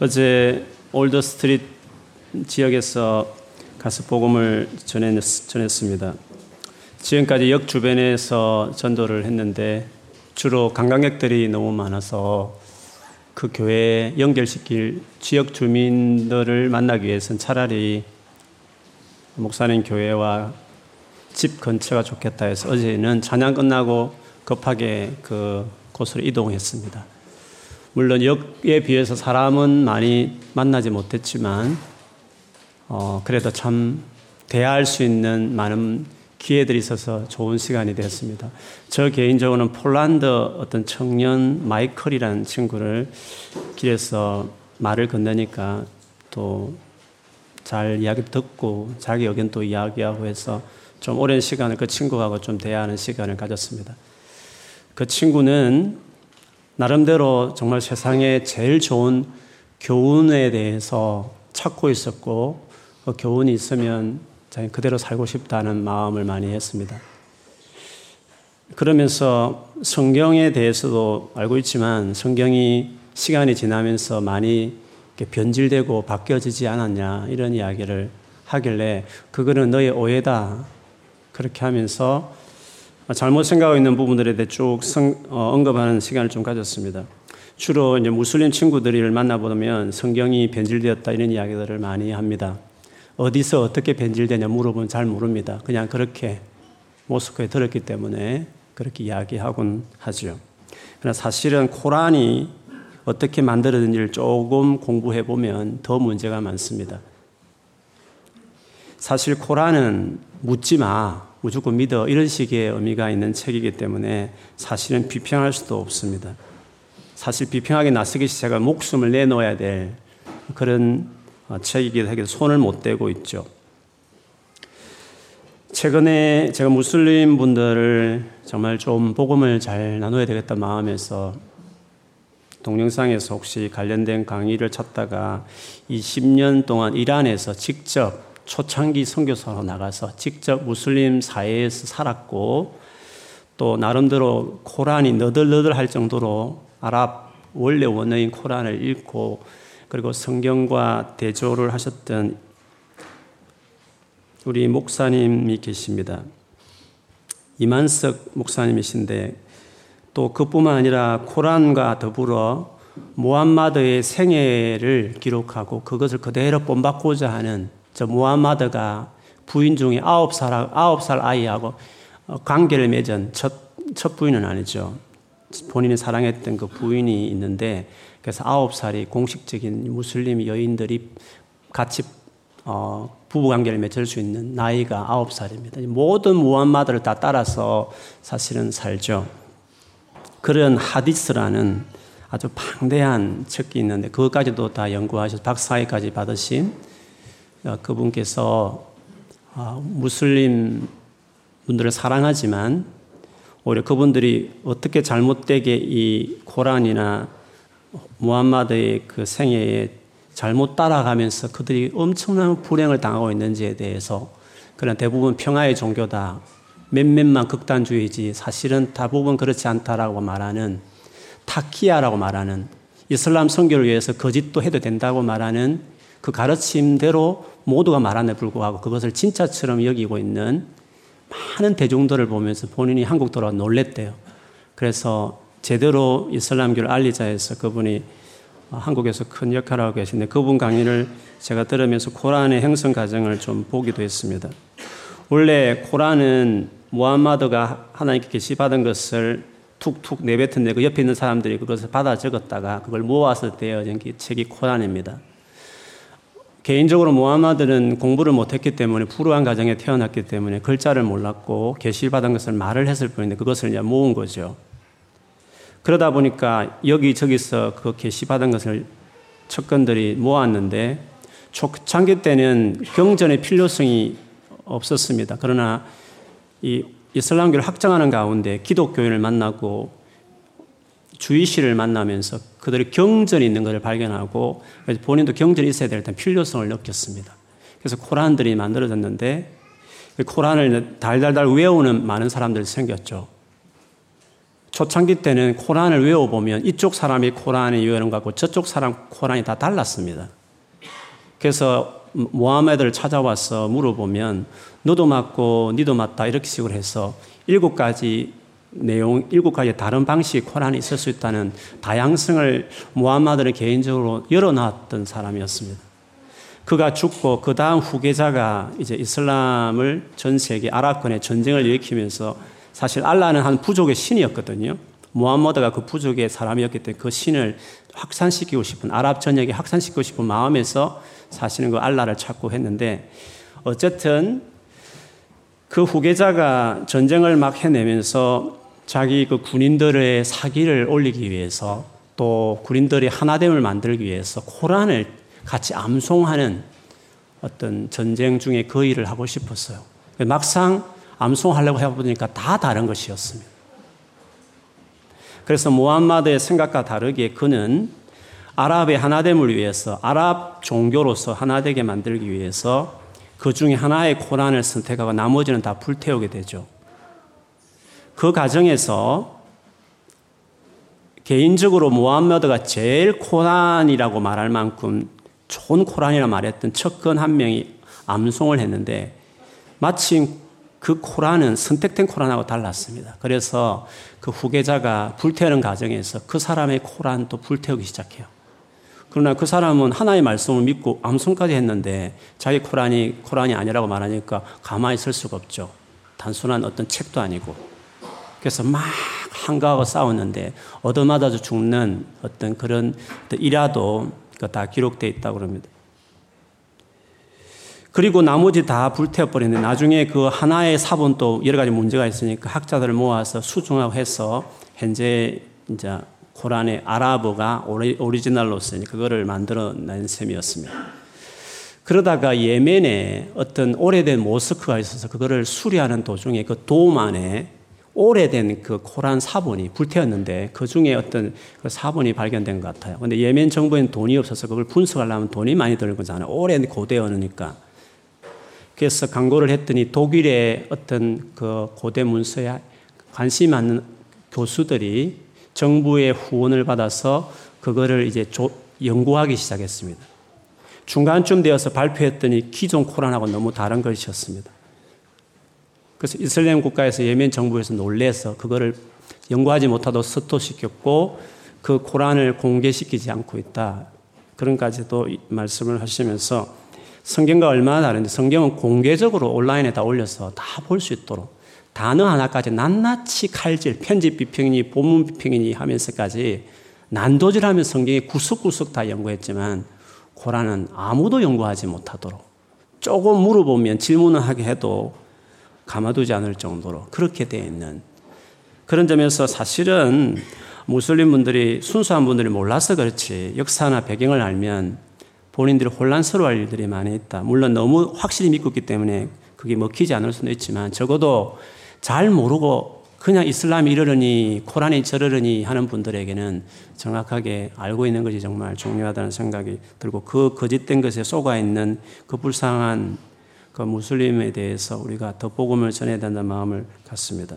어제 올더 스트릿 지역에서 가서 복음을 전했, 전했습니다. 지금까지 역 주변에서 전도를 했는데 주로 관광객들이 너무 많아서 그 교회에 연결시킬 지역 주민들을 만나기 위해서는 차라리 목사님 교회와 집 근처가 좋겠다 해서 어제는 찬양 끝나고 급하게 그 곳으로 이동했습니다. 물론 역에 비해서 사람은 많이 만나지 못했지만 어, 그래도 참 대화할 수 있는 많은 기회들이 있어서 좋은 시간이 되었습니다. 저 개인적으로는 폴란드 어떤 청년 마이클이라는 친구를 길에서 말을 건너니까 또 잘 이야기 듣고 자기 의견도 이야기하고 해서 좀 오랜 시간을 그 친구하고 좀 대화하는 시간을 가졌습니다. 그 친구는 나름대로 정말 세상에 제일 좋은 교훈에 대해서 찾고 있었고 그 교훈이 있으면 그대로 살고 싶다는 마음을 많이 했습니다. 그러면서 성경에 대해서도 알고 있지만 성경이 시간이 지나면서 많이 변질되고 바뀌어지지 않았냐 이런 이야기를 하길래 그거는 너의 오해다 그렇게 하면서 잘못 생각하고 있는 부분들에 대해 쭉 성, 어, 언급하는 시간을 좀 가졌습니다. 주로 이제 무슬림 친구들을 만나보면 성경이 변질되었다 이런 이야기들을 많이 합니다. 어디서 어떻게 변질되냐 물어보면 잘 모릅니다. 그냥 그렇게 모스크에 들었기 때문에 그렇게 이야기하곤 하죠. 그러나 사실은 코란이 어떻게 만들어진지를 조금 공부해 보면 더 문제가 많습니다. 사실 코란은 묻지 마, 무조건 믿어 이런 식의 의미가 있는 책이기 때문에 사실은 비평할 수도 없습니다. 사실 비평하기 나서기 시작하 목숨을 내놓아야 될 그런 책이기도 하기도 손을 못 대고 있죠. 최근에 제가 무슬림 분들을 정말 좀 복음을 잘 나눠야 되겠다 마음에서 동영상에서 혹시 관련된 강의를 찾다가 20년 동안 이란에서 직접 초창기 선교사로 나가서 직접 무슬림 사회에서 살았고 또 나름대로 코란이 너덜너덜 할 정도로 아랍 원래 원어인 코란을 읽고 그리고 성경과 대조를 하셨던 우리 목사님이 계십니다. 이만석 목사님이신데 또 그뿐만 아니라 코란과 더불어 무함마드의 생애를 기록하고 그것을 그대로 본받고자 하는 저 무함마드가 부인 중에 아홉 살, 아홉 살 아이하고 관계를 맺은 첫, 첫 부인은 아니죠. 본인이 사랑했던 그 부인이 있는데 그래서 아홉 살이 공식적인 무슬림 여인들이 같이 어, 부부 관계를 맺을 수 있는 나이가 아홉 살입니다. 모든 무함마드를 다 따라서 사실은 살죠. 그런 하디스라는 아주 방대한 책이 있는데 그것까지도 다 연구하셔서 박사학까지 받으신 어, 그분께서 어, 무슬림 분들을 사랑하지만 오히려 그분들이 어떻게 잘못되게 이 코란이나 무함마드의 그 생애에 잘못 따라가면서 그들이 엄청난 불행을 당하고 있는지에 대해서 그런 대부분 평화의 종교다. 몇몇만 극단주의지 사실은 대부분 그렇지 않다라고 말하는 타키야라고 말하는 이슬람 선교를 위해서 거짓도 해도 된다고 말하는 그 가르침대로 모두가 말하에 불구하고 그것을 진짜처럼 여기고 있는 많은 대중들을 보면서 본인이 한국 돌아와 놀랬대요. 그래서 제대로 이슬람교를 알리자 해서 그분이 한국에서 큰 역할을 하고 계신데 그분 강의를 제가 들으면서 코란의 형성 과정을 좀 보기도 했습니다. 원래 코란은 무함마드가 하나님께 계시받은 것을 툭툭 내뱉은 데 그 옆에 있는 사람들이 그것을 받아 적었다가 그걸 모아서 되어진 책이 코란입니다. 개인적으로 모하마드는 공부를 못했기 때문에 불우한 가정에 태어났기 때문에 글자를 몰랐고 계시를 받은 것을 말을 했을 뿐인데 그것을 이제 모은 거죠. 그러다 보니까 여기저기서 그 계시받은 것을 척건들이 모았는데 초창기 때는 경전의 필요성이 없었습니다. 그러나 이 이슬람교를 확장하는 가운데 기독교인을 만나고 주의시를 만나면서 그들의 경전이 있는 것을 발견하고 본인도 경전이 있어야 될때 필요성을 느꼈습니다. 그래서 코란들이 만들어졌는데 코란을 달달달 외우는 많은 사람들이 생겼죠. 초창기 때는 코란을 외워보면 이쪽 사람이 코란이 외우는 것같고 저쪽 사람 코란이 다 달랐습니다. 그래서 모하메드를 찾아와서 물어보면 너도 맞고 니도 맞다 이렇게 식으로 해서 일곱 가지 내용, 일곱 가지 다른 방식의 코란이 있을 수 있다는 다양성을 모하마드는 개인적으로 열어놨던 사람이었습니다. 그가 죽고 그 다음 후계자가 이제 이슬람을 전 세계 아랍권의 전쟁을 일으키면서 사실 알라는 한 부족의 신이었거든요. 모하머드가 그 부족의 사람이었기 때문에 그 신을 확산시키고 싶은 아랍 전역에 확산시키고 싶은 마음에서 사실은 그 알라를 찾고 했는데 어쨌든 그 후계자가 전쟁을 막 해내면서 자기 그 군인들의 사기를 올리기 위해서 또 군인들이 하나됨을 만들기 위해서 코란을 같이 암송하는 어떤 전쟁 중에 그 일을 하고 싶었어요. 막상 암송하려고 해보니까 다 다른 것이었습니다. 그래서 모함마드의 생각과 다르게 그는 아랍의 하나됨을 위해서 아랍 종교로서 하나되게 만들기 위해서 그 중에 하나의 코란을 선택하고 나머지는 다 불태우게 되죠. 그 과정에서 개인적으로 모함머드가 제일 코란이라고 말할 만큼 좋은 코란이라 말했던 척근 한 명이 암송을 했는데 마침 그 코란은 선택된 코란하고 달랐습니다. 그래서 그 후계자가 불태우는 과정에서 그 사람의 코란도 불태우기 시작해요. 그러나 그 사람은 하나의 말씀을 믿고 암송까지 했는데 자기 코란이 코란이 아니라고 말하니까 가만히 있을 수가 없죠. 단순한 어떤 책도 아니고. 그래서 막 한가하고 싸웠는데 얻어맞아서 죽는 어떤 그런 일화도 다 기록되어 있다고 합니다. 그리고 나머지 다 불태워버렸는데 나중에 그 하나의 사본도 여러 가지 문제가 있으니까 학자들을 모아서 수중하고 해서 현재 이제 코란의 아랍어가 오리지널로서 그거를 만들어낸 셈이었습니다. 그러다가 예멘에 어떤 오래된 모스크가 있어서 그거를 수리하는 도중에 그 도움 안에 오래된 그 코란 사본이 불태웠는데 그 중에 어떤 그 사본이 발견된 것 같아요. 근데 예멘 정부에는 돈이 없어서 그걸 분석하려면 돈이 많이 드는 거잖아요. 오랜 고대 언어니까. 그래서 광고를 했더니 독일의 어떤 그 고대 문서에 관심 많은 교수들이 정부의 후원을 받아서 그거를 이제 연구하기 시작했습니다. 중간쯤 되어서 발표했더니 기존 코란하고 너무 다른 것이었습니다. 그래서 이슬람 국가에서 예멘 정부에서 놀래서 그거를 연구하지 못하도록 스토시켰고 그 코란을 공개시키지 않고 있다. 그런까지도 말씀을 하시면서 성경과 얼마나 다른데 성경은 공개적으로 온라인에 다 올려서 다 볼 수 있도록 단어 하나까지 낱낱이 칼질, 편집 비평이니 본문 비평이니 하면서까지 난도질하면 성경이 구석구석 다 연구했지만 고란은 아무도 연구하지 못하도록 조금 물어보면 질문을 하게 해도 가마두지 않을 정도로 그렇게 되어 있는 그런 점에서 사실은 무슬림 분들이 순수한 분들이 몰라서 그렇지 역사나 배경을 알면 본인들이 혼란스러워할 일들이 많이 있다. 물론 너무 확실히 믿고 있기 때문에 그게 먹히지 않을 수도 있지만 적어도 잘 모르고 그냥 이슬람이 이러려니 코란이 저러려니 하는 분들에게는 정확하게 알고 있는 것이 정말 중요하다는 생각이 들고 그 거짓된 것에 속아 있는 그 불쌍한 그 무슬림에 대해서 우리가 더 복음을 전해야 된다는 마음을 갖습니다.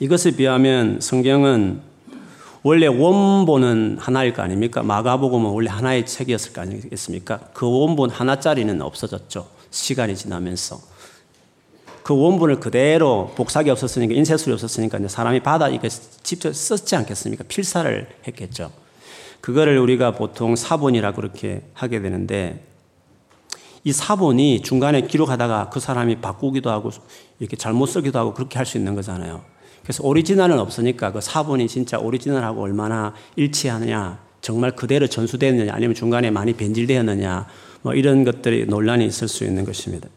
이것에 비하면 성경은 원래 원본은 하나일 거 아닙니까? 마가복음은 원래 하나의 책이었을 거 아니겠습니까? 그 원본 하나짜리는 없어졌죠. 시간이 지나면서. 그 원본을 그대로 복사기 없었으니까 인쇄술이 없었으니까 이제 사람이 받아 이거 직접 썼지 않겠습니까? 필사를 했겠죠. 그거를 우리가 보통 사본이라 그렇게 하게 되는데 이 사본이 중간에 기록하다가 그 사람이 바꾸기도 하고 이렇게 잘못 쓰기도 하고 그렇게 할 수 있는 거잖아요. 그래서 오리지널은 없으니까 그 사본이 진짜 오리지널하고 얼마나 일치하느냐, 정말 그대로 전수되느냐, 아니면 중간에 많이 변질되었느냐, 뭐 이런 것들이 논란이 있을 수 있는 것입니다.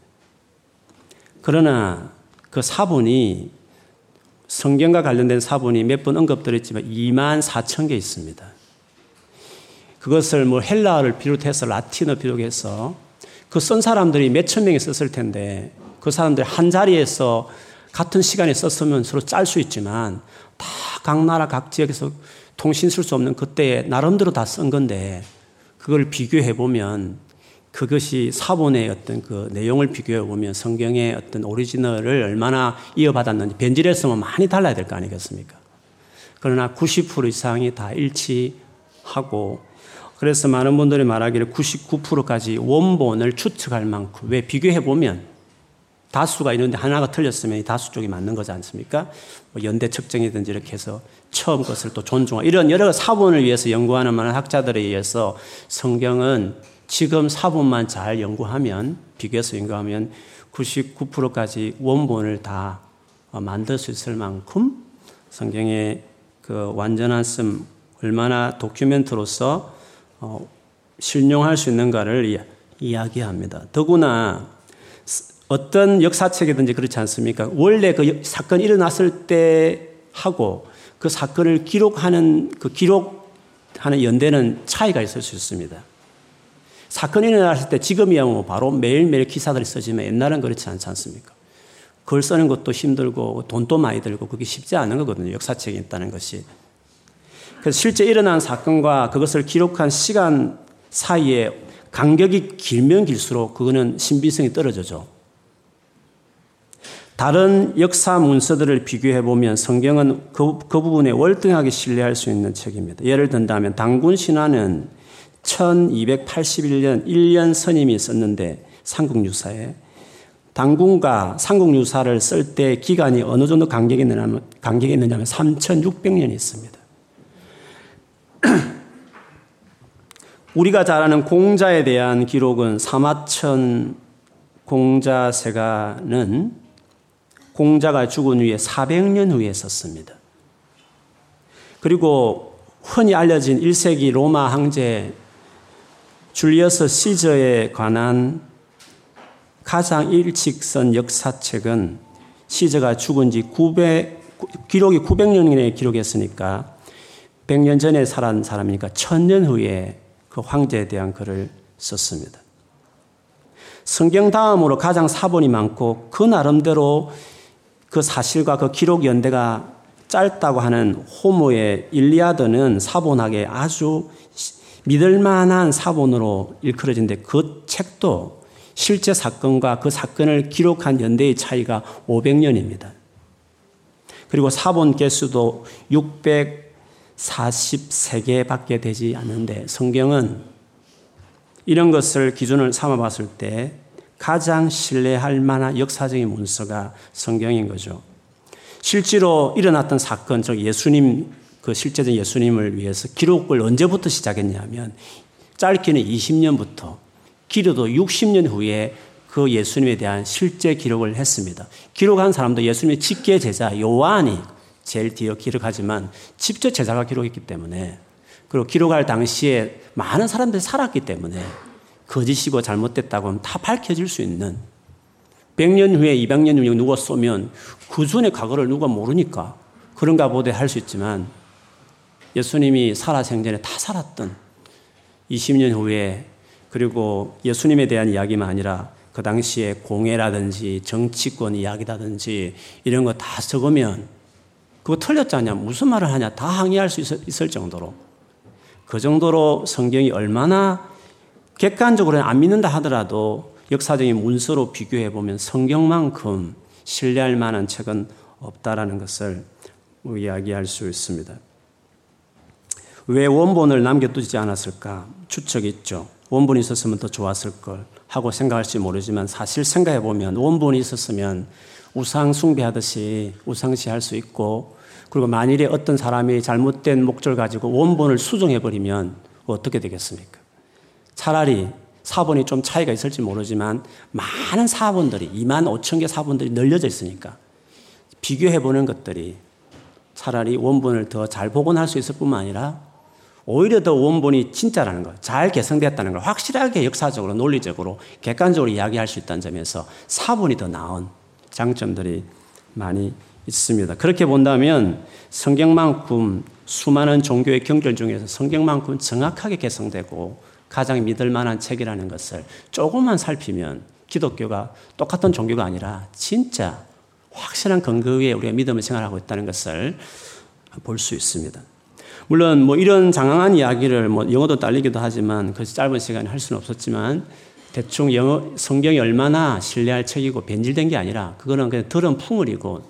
그러나 그 사본이 성경과 관련된 사본이 몇 번 언급드렸지만 2만 4천 개 있습니다. 그것을 뭐 헬라어를 비롯해서 라틴어 비롯해서 그 쓴 사람들이 몇 천 명이 썼을 텐데 그 사람들이 한 자리에서 같은 시간에 썼으면 서로 짤 수 있지만 다 각 나라 각 지역에서 통신 쓸 수 없는 그때에 나름대로 다 쓴 건데 그걸 비교해 보면 그것이 사본의 어떤 그 내용을 비교해 보면 성경의 어떤 오리지널을 얼마나 이어받았는지 변질했으면 많이 달라야 될 거 아니겠습니까? 그러나 90% 이상이 다 일치하고 그래서 많은 분들이 말하기를 99%까지 원본을 추측할 만큼 왜 비교해 보면 다수가 있는데 하나가 틀렸으면 다수 쪽이 맞는 거지 않습니까? 뭐 연대 측정이든지 이렇게 해서 처음 것을 또 존중하고 이런 여러 사본을 위해서 연구하는 많은 학자들에 의해서 성경은 지금 사본만 잘 연구하면 비교해서 연구하면 99%까지 원본을 다 만들 수 있을 만큼 성경의 그 완전한 씀 얼마나 도큐멘트로서 어, 신용할 수 있는가를 이야기합니다. 더구나 어떤 역사책이든지 그렇지 않습니까? 원래 그 사건이 일어났을 때 하고 그 사건을 기록하는 그 기록하는 연대는 차이가 있을 수 있습니다. 사건이 일어났을 때 지금이야 뭐 바로 매일매일 기사들이 써지만 옛날은 그렇지 않지 않습니까? 글 쓰는 것도 힘들고 돈도 많이 들고 그게 쉽지 않은 거거든요. 역사책이 있다는 것이. 그래서 실제 일어난 사건과 그것을 기록한 시간 사이에 간격이 길면 길수록 그거는 신빙성이 떨어져죠. 다른 역사 문서들을 비교해 보면 성경은 그, 그 부분에 월등하게 신뢰할 수 있는 책입니다. 예를 든다면 당군 신화는 1281년 1년 선임이 썼는데 삼국유사에 당군과 삼국유사를 쓸 때 기간이 어느 정도 간격이 있느냐면, 간격이 있느냐면 3600년이 있습니다. 우리가 잘 아는 공자에 대한 기록은 사마천 공자세가는 공자가 죽은 후에 400년 후에 썼습니다. 그리고 흔히 알려진 1세기 로마 황제 줄리어스 시저에 관한 가장 쓴 역사책은 시저가 죽은 지 900, 기록이 900년에 기록했으니까 100년 전에 살은 사람이니까 1000년 후에 그 황제에 대한 글을 썼습니다. 성경 다음으로 가장 사본이 많고 그 나름대로 그 사실과 그 기록 연대가 짧다고 하는 호모의 일리아드는 사본학에 아주 믿을 만한 사본으로 일컬어진데 그 책도 실제 사건과 그 사건을 기록한 연대의 차이가 500년입니다. 그리고 사본 개수도 643개밖에 되지 않는데 성경은 이런 것을 기준을 삼아 봤을 때 가장 신뢰할 만한 역사적인 문서가 성경인 거죠. 실제로 일어났던 사건, 즉 예수님 그 실제적 예수님을 위해서 기록을 언제부터 시작했냐면 짧게는 20년부터 길어도 60년 후에 그 예수님에 대한 실제 기록을 했습니다. 기록한 사람도 예수님의 직계 제자 요한이 제일 뒤에 기록하지만 직접 제자가 기록했기 때문에 그리고 기록할 당시에 많은 사람들이 살았기 때문에 거짓이고 잘못됐다고 하면 다 밝혀질 수 있는 100년 후에 200년 후에 누가 쏘면 그 전에 과거를 누가 모르니까 그런가 보대 할수 있지만 예수님이 살아생전에 다 살았던 20년 후에 그리고 예수님에 대한 이야기만 아니라 그 당시에 공예라든지 정치권 이야기라든지 이런 거 다 적으면 그거 틀렸잖냐? 무슨 말을 하냐? 다 항의할 수 있을 정도로. 그 정도로 성경이 얼마나 객관적으로는 안 믿는다 하더라도 역사적인 문서로 비교해 보면 성경만큼 신뢰할 만한 책은 없다라는 것을 이야기할 수 있습니다. 왜 원본을 남겨두지 않았을까? 추측이 있죠. 원본이 있었으면 더 좋았을 걸 하고 생각할지 모르지만 사실 생각해 보면 원본이 있었으면 우상 숭배하듯이 우상시 할 수 있고 그리고 만일에 어떤 사람이 잘못된 목적을 가지고 원본을 수정해 버리면 어떻게 되겠습니까? 차라리 사본이 좀 차이가 있을지 모르지만 많은 사본들이 2만 5천 개 사본들이 널려져 있으니까 비교해 보는 것들이 차라리 원본을 더 잘 복원할 수 있을 뿐만 아니라 오히려 더 원본이 진짜라는 것, 잘 개성됐다는 걸 확실하게 역사적으로 논리적으로 객관적으로 이야기할 수 있다는 점에서 사본이 더 나은 장점들이 많이 있습니다. 그렇게 본다면 성경만큼 수많은 종교의 경전 중에서 성경만큼 정확하게 개성되고 가장 믿을 만한 책이라는 것을 조금만 살피면 기독교가 똑같은 종교가 아니라 진짜 확실한 근거 위에 우리가 믿음을 생활하고 있다는 것을 볼 수 있습니다. 물론 뭐 이런 장황한 이야기를 뭐 영어도 딸리기도 하지만 그 짧은 시간에 할 수는 없었지만 대충 영어 성경이 얼마나 신뢰할 책이고 변질된 게 아니라 그거는 그냥 들은 풍을이고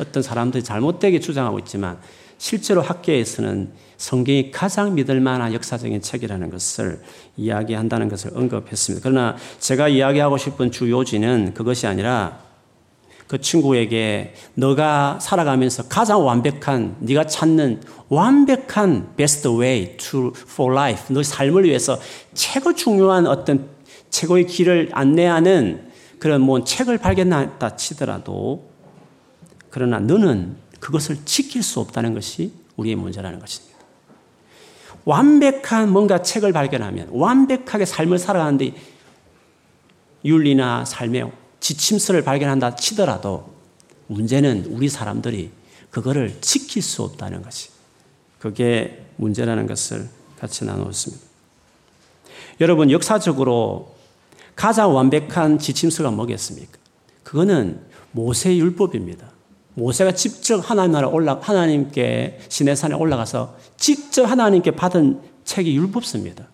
어떤 사람들이 잘못되게 주장하고 있지만 실제로 학계에서는 성경이 가장 믿을 만한 역사적인 책이라는 것을 이야기한다는 것을 언급했습니다. 그러나 제가 이야기하고 싶은 주 요지는 그것이 아니라 그 친구에게 너가 살아가면서 가장 완벽한 네가 찾는 완벽한 best way to for life 너 삶을 위해서 최고 중요한 어떤 최고의 길을 안내하는 그런 뭐 책을 발견했다 치더라도 그러나 너는 그것을 지킬 수 없다는 것이 우리의 문제라는 것입니다. 완벽한 뭔가 책을 발견하면 완벽하게 삶을 살아가는데 윤리나 삶의 지침서를 발견한다 치더라도 문제는 우리 사람들이 그거를 지킬 수 없다는 것이 그게 문제라는 것을 같이 나누었습니다. 여러분 역사적으로 가장 완벽한 지침서가 뭐겠습니까? 그거는 모세 율법입니다. 모세가 직접 하나님 나라 올라 하나님께 시내산에 올라가서 직접 하나님께 받은 책이 율법서입니다.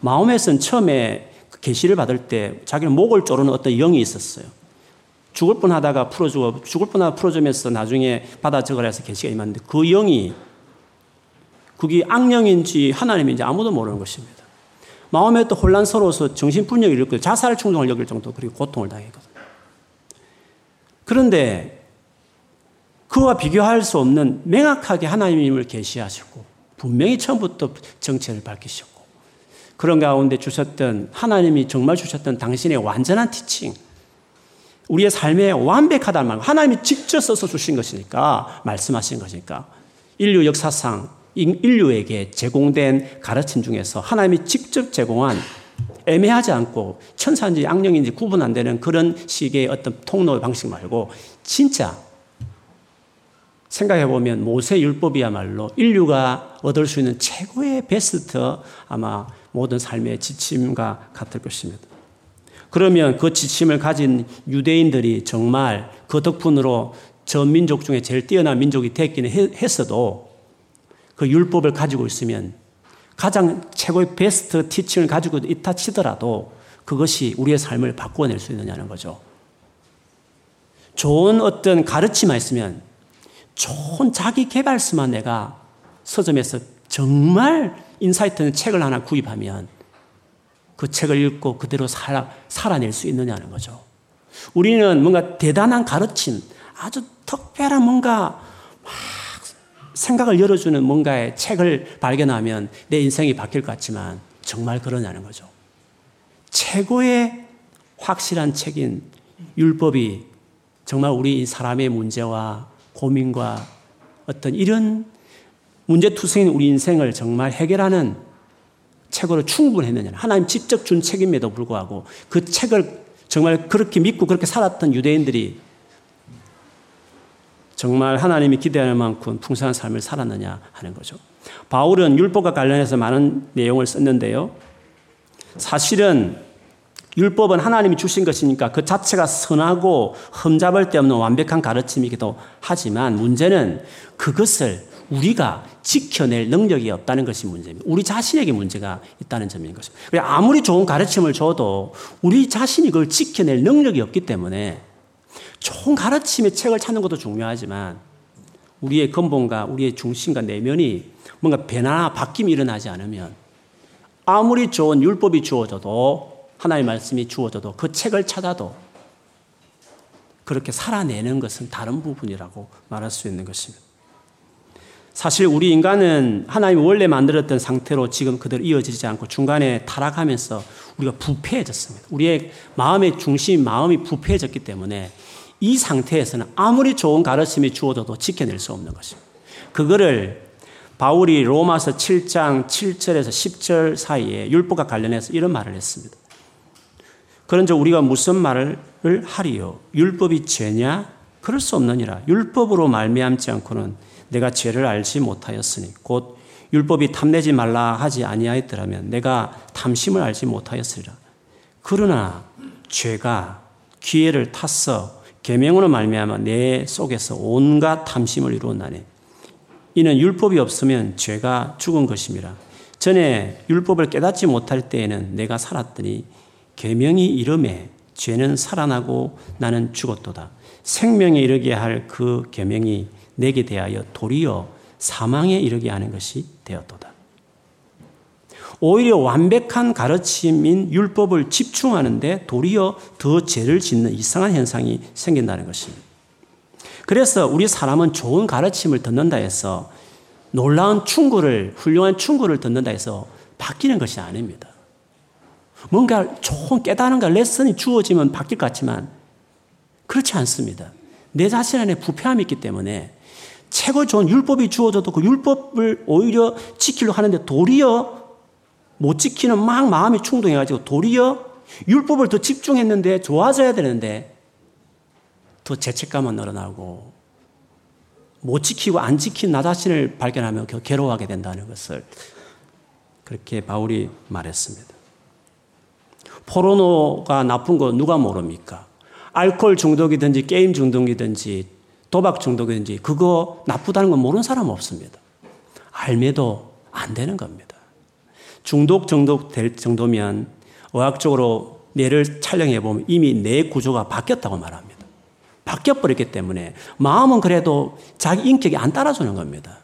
마음에서는 처음에 그 계시를 받을 때 자기는 목을 조르는 어떤 영이 있었어요. 죽을 뻔하다가 풀어주고 죽을 뻔하다 풀어주면서 나중에 받아 적으라 해서 계시가 임했는데 그 영이 그게 악령인지 하나님인지 아무도 모르는 것입니다. 마음에 또 혼란스러워서 정신분열을 일으키고 자살 충동을 여길 정도 그리고 고통을 당했거든요. 그런데 그와 비교할 수 없는 명확하게 하나님을 계시하시고 분명히 처음부터 정체를 밝히셨고 그런 가운데 주셨던 하나님이 정말 주셨던 당신의 완전한 티칭 우리의 삶에 완벽하다는 말 하나님이 직접 써서 주신 것이니까 말씀하신 것이니까. 인류 역사상 인류에게 제공된 가르침 중에서 하나님이 직접 제공한 애매하지 않고 천사인지 악령인지 구분 안 되는 그런 식의 어떤 통로 방식 말고 진짜 생각해 보면 모세 율법이야말로 인류가 얻을 수 있는 최고의 베스트 아마 모든 삶의 지침과 같을 것입니다. 그러면 그 지침을 가진 유대인들이 정말 그 덕분으로 전 민족 중에 제일 뛰어난 민족이 됐기는 했어도 그 율법을 가지고 있으면 가장 최고의 best teaching을 가지고 있다 치더라도 그것이 우리의 삶을 바꿔낼 수 있느냐는 거죠. 좋은 어떤 가르침만 있으면 좋은 자기 개발서만 내가 서점에서 정말 insight 있는 책을 하나 구입하면 그 책을 읽고 그대로 살아, 살아낼 수 있느냐는 거죠. 우리는 뭔가 대단한 가르침, 아주 특별한 뭔가 막 생각을 열어주는 뭔가의 책을 발견하면 내 인생이 바뀔 것 같지만 정말 그러냐는 거죠. 최고의 확실한 책인 율법이 정말 우리 사람의 문제와 고민과 어떤 이런 문제투성인 우리 인생을 정말 해결하는 책으로 충분했느냐. 하나님 직접 준 책임에도 불구하고 그 책을 정말 그렇게 믿고 그렇게 살았던 유대인들이 정말 하나님이 기대하는 만큼 풍성한 삶을 살았느냐 하는 거죠. 바울은 율법과 관련해서 많은 내용을 썼는데요. 사실은 율법은 하나님이 주신 것이니까 그 자체가 선하고 흠잡을 데 없는 완벽한 가르침이기도 하지만 문제는 그것을 우리가 지켜낼 능력이 없다는 것이 문제입니다. 우리 자신에게 문제가 있다는 점인 것입니다. 아무리 좋은 가르침을 줘도 우리 자신이 그걸 지켜낼 능력이 없기 때문에 좋은 가르침의 책을 찾는 것도 중요하지만 우리의 근본과 우리의 중심과 내면이 뭔가 변화나 바뀜이 일어나지 않으면 아무리 좋은 율법이 주어져도 하나님의 말씀이 주어져도 그 책을 찾아도 그렇게 살아내는 것은 다른 부분이라고 말할 수 있는 것입니다. 사실 우리 인간은 하나님이 원래 만들었던 상태로 지금 그대로 이어지지 않고 중간에 타락하면서 우리가 부패해졌습니다. 우리의 마음의 중심, 마음이 부패해졌기 때문에 이 상태에서는 아무리 좋은 가르침이 주어져도 지켜낼 수 없는 것입니다. 그거를 바울이 로마서 7장 7절에서 10절 사이에 율법과 관련해서 이런 말을 했습니다. 그런즉 우리가 무슨 말을 하리요? 율법이 죄냐? 그럴 수 없느니라. 율법으로 말미암지 않고는 내가 죄를 알지 못하였으니 곧 율법이 탐내지 말라 하지 아니하였더라면 내가 탐심을 알지 못하였으리라. 그러나 죄가 기회를 탔어 계명으로 말미암아 내 속에서 온갖 탐심을 이루었나니 이는 율법이 없으면 죄가 죽은 것임이라. 전에 율법을 깨닫지 못할 때에는 내가 살았더니 계명이 이름에 죄는 살아나고 나는 죽었도다. 생명에 이르게 할 그 계명이 내게 대하여 도리어 사망에 이르게 하는 것이 되었도다. 오히려 완벽한 가르침인 율법을 집중하는데 도리어 더 죄를 짓는 이상한 현상이 생긴다는 것입니다. 그래서 우리 사람은 좋은 가르침을 듣는다 해서 놀라운 충고를, 훌륭한 충고를 듣는다 해서 바뀌는 것이 아닙니다. 뭔가 좋은 깨달은가 레슨이 주어지면 바뀔 것 같지만 그렇지 않습니다. 내 자신 안에 부패함이 있기 때문에 최고 좋은 율법이 주어져도 그 율법을 오히려 지키려고 하는데 도리어 못 지키는 막 마음이 충동해가지고 도리어 율법을 더 집중했는데 좋아져야 되는데 더 죄책감은 늘어나고 못 지키고 안 지킨 나 자신을 발견하며 괴로워하게 된다는 것을 그렇게 바울이 말했습니다. 포르노가 나쁜 거 누가 모릅니까? 알코올 중독이든지 게임 중독이든지 도박 중독이든지 그거 나쁘다는 건 모르는 사람 없습니다. 알매도 안 되는 겁니다. 중독 정도 될 정도면 의학적으로 뇌를 촬영해 보면 이미 뇌 구조가 바뀌었다고 말합니다. 바뀌어 버렸기 때문에 마음은 그래도 자기 인격이 안 따라주는 겁니다.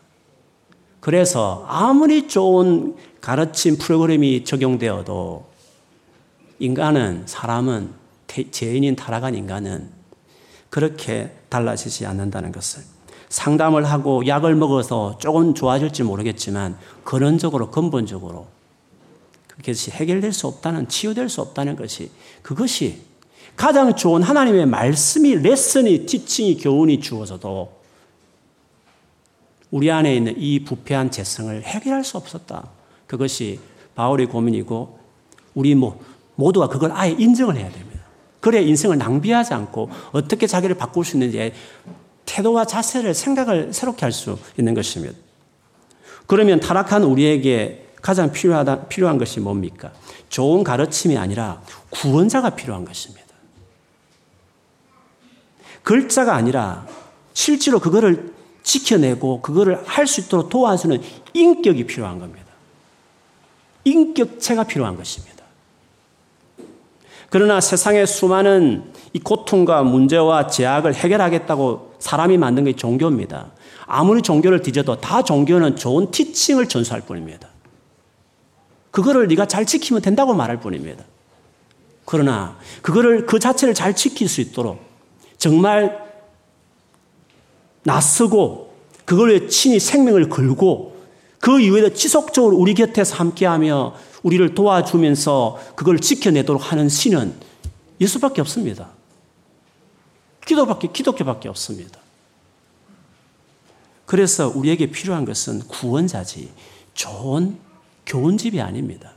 그래서 아무리 좋은 가르침 프로그램이 적용되어도 인간은, 사람은, 죄인인 타락한 인간은 그렇게 달라지지 않는다는 것을 상담을 하고 약을 먹어서 조금 좋아질지 모르겠지만 근원적으로 근본적으로 그것이 해결될 수 없다는 치유될 수 없다는 것이 그것이 가장 좋은 하나님의 말씀이 레슨이 티칭이 교훈이 주어져도 우리 안에 있는 이 부패한 재성을 해결할 수 없었다. 그것이 바울의 고민이고 우리 뭐 모두가 그걸 아예 인정을 해야 됩니다. 그래 인생을 낭비하지 않고 어떻게 자기를 바꿀 수 있는지 태도와 자세를 생각을 새롭게 할 수 있는 것입니다. 그러면 타락한 우리에게 가장 필요하다, 필요한 것이 뭡니까? 좋은 가르침이 아니라 구원자가 필요한 것입니다. 글자가 아니라 실제로 그거를 지켜내고 그거를 할 수 있도록 도와주는 인격이 필요한 겁니다. 인격체가 필요한 것입니다. 그러나 세상의 수많은 이 고통과 문제와 제약을 해결하겠다고 사람이 만든 게 종교입니다. 아무리 종교를 뒤져도 다 종교는 좋은 티칭을 전수할 뿐입니다. 그거를 네가 잘 지키면 된다고 말할 뿐입니다. 그러나 그거를 그 자체를 잘 지킬 수 있도록 정말 낯서고 그걸 위해 친히 생명을 걸고 그 이후에도 지속적으로 우리 곁에서 함께하며 우리를 도와주면서 그걸 지켜내도록 하는 신은 예수밖에 없습니다. 기도밖에 기독교밖에 없습니다. 그래서 우리에게 필요한 것은 구원자지 좋은 교훈집이 아닙니다.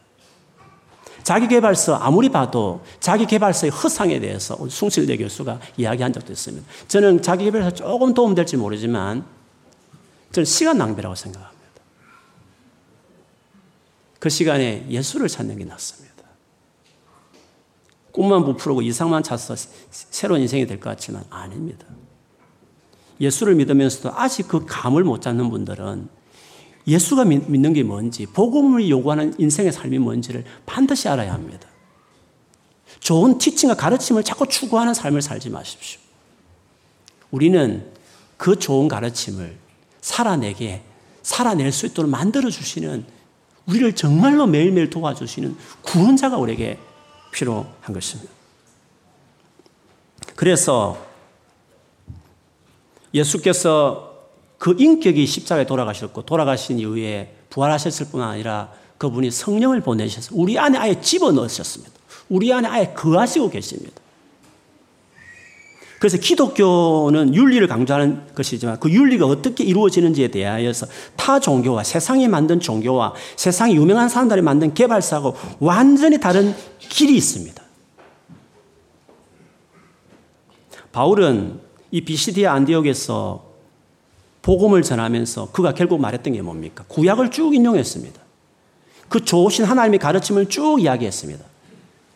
자기개발서 아무리 봐도 자기개발서의 허상에 대해서 숭실대 교수가 이야기한 적도 있습니다. 저는 자기개발서 조금 도움될지 모르지만 저는 시간 낭비라고 생각합니다. 그 시간에 예수를 찾는 게 낫습니다. 꿈만 부풀고 이상만 찾아서 새로운 인생이 될 것 같지만 아닙니다. 예수를 믿으면서도 아직 그 감을 못 잡는 분들은 예수가 믿는 게 뭔지, 복음을 요구하는 인생의 삶이 뭔지를 반드시 알아야 합니다. 좋은 티칭과 가르침을 자꾸 추구하는 삶을 살지 마십시오. 우리는 그 좋은 가르침을 살아내게, 살아낼 수 있도록 만들어주시는, 우리를 정말로 매일매일 도와주시는 구원자가 우리에게 필요한 것입니다. 그래서 예수께서 그 인격이 십자가에 돌아가셨고 돌아가신 이후에 부활하셨을 뿐 아니라 그분이 성령을 보내셔서 우리 안에 아예 집어넣으셨습니다. 우리 안에 아예 거하시고 계십니다. 그래서 기독교는 윤리를 강조하는 것이지만 그 윤리가 어떻게 이루어지는지에 대하여서 타 종교와 세상이 만든 종교와 세상에 유명한 사람들이 만든 개발사하고 완전히 다른 길이 있습니다. 바울은 이 비시디아 안디옥에서 복음을 전하면서 그가 결국 말했던 게 뭡니까? 구약을 쭉 인용했습니다. 그 좋으신 하나님의 가르침을 쭉 이야기했습니다.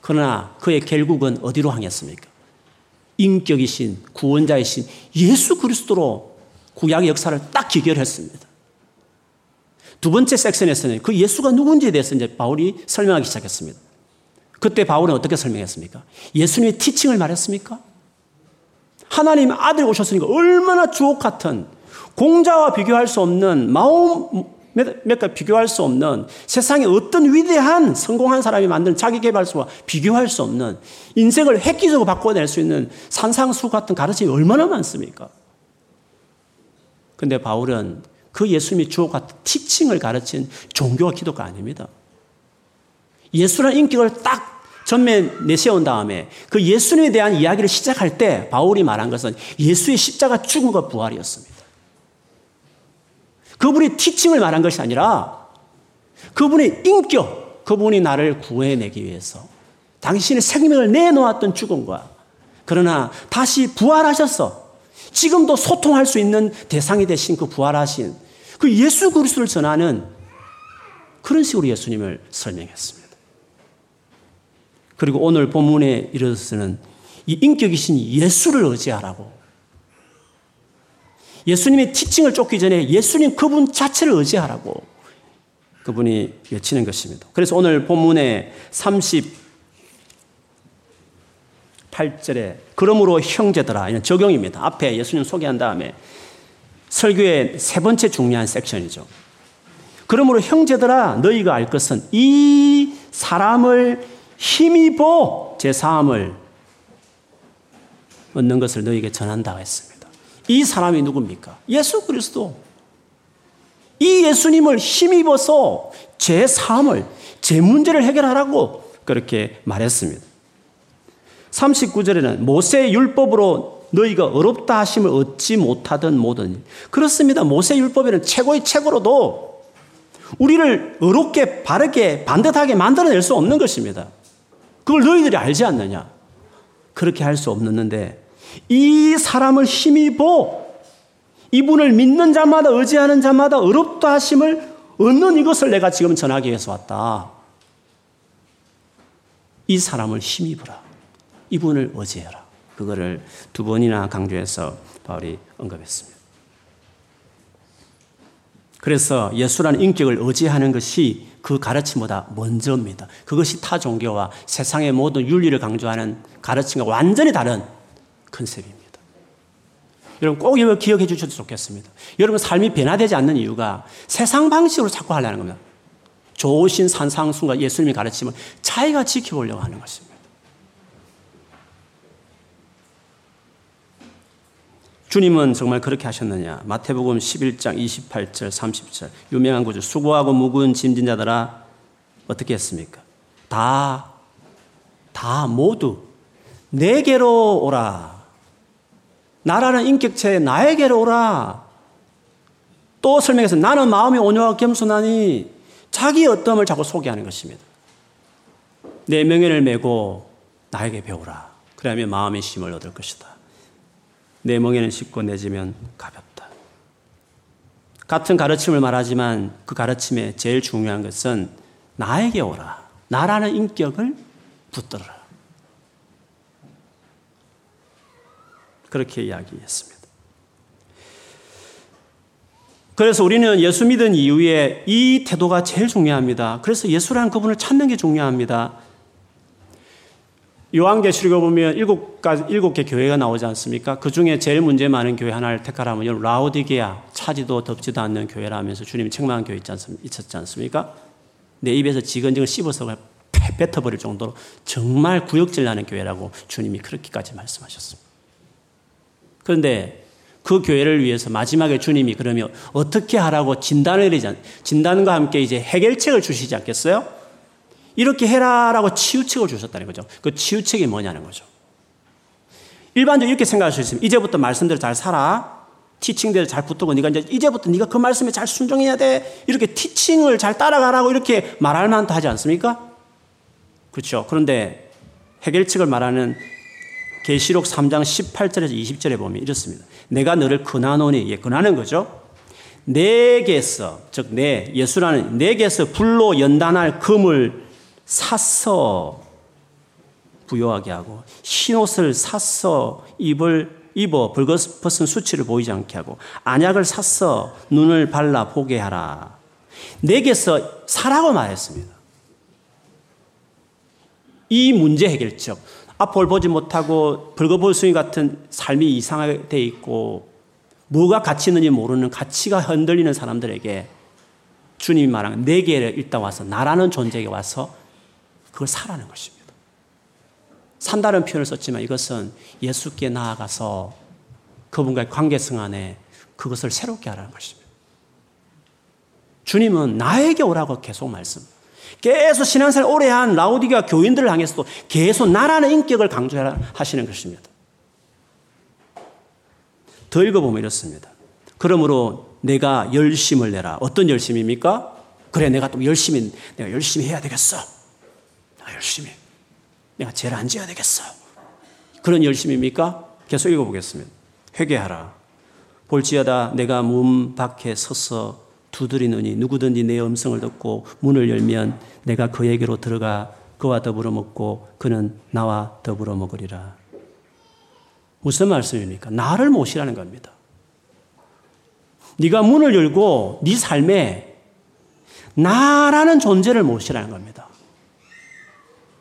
그러나 그의 결국은 어디로 향했습니까? 인격이신 구원자이신 예수 그리스도로 구약의 역사를 딱 기결했습니다. 두 번째 섹션에서는 그 예수가 누군지에 대해서 이제 바울이 설명하기 시작했습니다. 그때 바울은 어떻게 설명했습니까? 예수님의 티칭을 말했습니까? 하나님 아들 오셨으니까 얼마나 주옥 같은 공자와 비교할 수 없는 마음 몇가 비교할 수 없는 세상에 어떤 위대한 성공한 사람이 만든 자기 개발서와 비교할 수 없는 인생을 획기적으로 바꿔낼 수 있는 산상수 같은 가르침이 얼마나 많습니까? 근데 바울은 그 예수님이 주옥 같은 티칭을 가르친 종교와 기독가 아닙니다. 예수라는 인격을 딱 전면 내세운 다음에 그 예수님에 대한 이야기를 시작할 때 바울이 말한 것은 예수의 십자가 죽음과 부활이었습니다. 그분이 티칭을 말한 것이 아니라 그분의 인격, 그분이 나를 구해내기 위해서 당신의 생명을 내놓았던 죽음과 그러나 다시 부활하셨어. 지금도 소통할 수 있는 대상이 되신 그 부활하신 그 예수 그리스도를 전하는 그런 식으로 예수님을 설명했습니다. 그리고 오늘 본문에 이르서는 이 인격이신 예수를 의지하라고 예수님의 티칭을 쫓기 전에 예수님 그분 자체를 의지하라고 그분이 외치는 것입니다. 그래서 오늘 본문의 38절에 그러므로 형제들아 이런 적용입니다. 앞에 예수님 소개한 다음에 설교의 세 번째 중요한 섹션이죠. 그러므로 형제들아 너희가 알 것은 이 사람을 힘입어 제 사함을 얻는 것을 너희에게 전한다 했습니다. 이 사람이 누굽니까? 예수 그리스도. 이 예수님을 힘입어서 제 삶을, 제 문제를 해결하라고 그렇게 말했습니다. 39절에는 모세 율법으로 너희가 어렵다 하심을 얻지 못하던 모든 그렇습니다. 모세 율법에는 최고의 책으로도 우리를 어렵게 바르게 반듯하게 만들어낼 수 없는 것입니다. 그걸 너희들이 알지 않느냐? 그렇게 할 수 없는데 이 사람을 힘입어 이분을 믿는 자마다 의지하는 자마다 어렵다 하심을 얻는 이것을 내가 지금 전하기 위해서 왔다. 이 사람을 힘입어라. 이분을 의지해라. 그거를 두 번이나 강조해서 바울이 언급했습니다. 그래서 예수라는 인격을 의지하는 것이 그 가르침보다 먼저입니다. 그것이 타 종교와 세상의 모든 윤리를 강조하는 가르침과 완전히 다른 컨셉입니다. 여러분 꼭 이거 기억해 주셔도 좋겠습니다. 여러분 삶이 변화되지 않는 이유가 세상 방식으로 자꾸 하려는 겁니다. 좋으신 산상순과 예수님이 가르침을 자기가 지켜보려고 하는 것입니다. 주님은 정말 그렇게 하셨느냐? 마태복음 11장 28절 30절 유명한 구절 수고하고 무거운 짐진 자들아 어떻게 했습니까? 다 다 모두 내게로 오라. 나라는 인격체 나에게로 오라. 또 설명해서 나는 마음이 온유하고 겸손하니 자기 어떠함을 자꾸 소개하는 것입니다. 내 명예를 메고 나에게 배우라. 그러면 마음의 힘을 얻을 것이다. 내 멍에는 쉽고 내 지면 가볍다. 같은 가르침을 말하지만 그 가르침의 제일 중요한 것은 나에게 오라. 나라는 인격을 붙들어라. 그렇게 이야기했습니다. 그래서 우리는 예수 믿은 이후에 이 태도가 제일 중요합니다. 그래서 예수라는 그분을 찾는 게 중요합니다. 요한계시록에 보면 일곱 가지 일곱 개 교회가 나오지 않습니까? 그 중에 제일 문제 많은 교회 하나를 택하라면 라오디게아 차지도 덥지도 않는 교회라면서 주님이 책망한 교회 있지 않습니까? 있었지 않습니까? 내 입에서 지근지근 씹어서 뱉어버릴 정도로 정말 구역질 나는 교회라고 주님이 그렇게까지 말씀하셨습니다. 그런데 그 교회를 위해서 마지막에 주님이 그러면 어떻게 하라고 진단을 내리지 않, 진단과 함께 이제 해결책을 주시지 않겠어요? 이렇게 해라라고 치유책을 주셨다는 거죠. 그 치유책이 뭐냐는 거죠. 일반적으로 이렇게 생각할 수 있습니다. 이제부터 말씀대로 잘 살아. 티칭대로 잘 붙들고 네가 이제 이제부터 네가 그 말씀에 잘 순종해야 돼. 이렇게 티칭을 잘 따라가라고 이렇게 말할 만도 하지 않습니까? 그렇죠. 그런데 해결책을 말하는 계시록 3장 18절에서 20절에 보면 이렇습니다. 내가 너를 근하노니, 예, 근하는 거죠. 내게서, 즉, 내, 예수라는 내게서 불로 연단할 금을 샀어 부여하게 하고, 흰옷을 샀어 입을 입어 벌거벗은 수치를 보이지 않게 하고, 안약을 샀어 눈을 발라 보게 하라. 내게서 사라고 말했습니다. 이 문제 해결책, 앞을 보지 못하고 벌거벗은이 같은 삶이 이상하게 돼 있고 뭐가 가치 있는지 모르는 가치가 흔들리는 사람들에게 주님이 말한 내게 일단 와서 나라는 존재에게 와서 그걸 사라는 것입니다. 산다는 표현을 썼지만 이것은 예수께 나아가서 그분과의 관계성 안에 그것을 새롭게 하라는 것입니다. 주님은 나에게 오라고 계속 말씀. 계속 신앙생활 오래 한 라우디가 교인들을 향해서도 계속 나라는 인격을 강조하시는 것입니다. 더 읽어보면 이렇습니다. 그러므로 내가 열심을 내라. 어떤 열심입니까? 그래, 내가 또 열심히, 내가 열심히 해야 되겠어. 내가 열심히. 내가 죄를 안 지어야 되겠어. 그런 열심입니까? 계속 읽어보겠습니다. 회개하라. 볼지어다 내가 문 밖에 서서 두드리느니 누구든지 내 음성을 듣고 문을 열면 내가 그에게로 들어가 그와 더불어 먹고 그는 나와 더불어 먹으리라. 무슨 말씀입니까? 나를 모시라는 겁니다. 네가 문을 열고 네 삶에 나라는 존재를 모시라는 겁니다.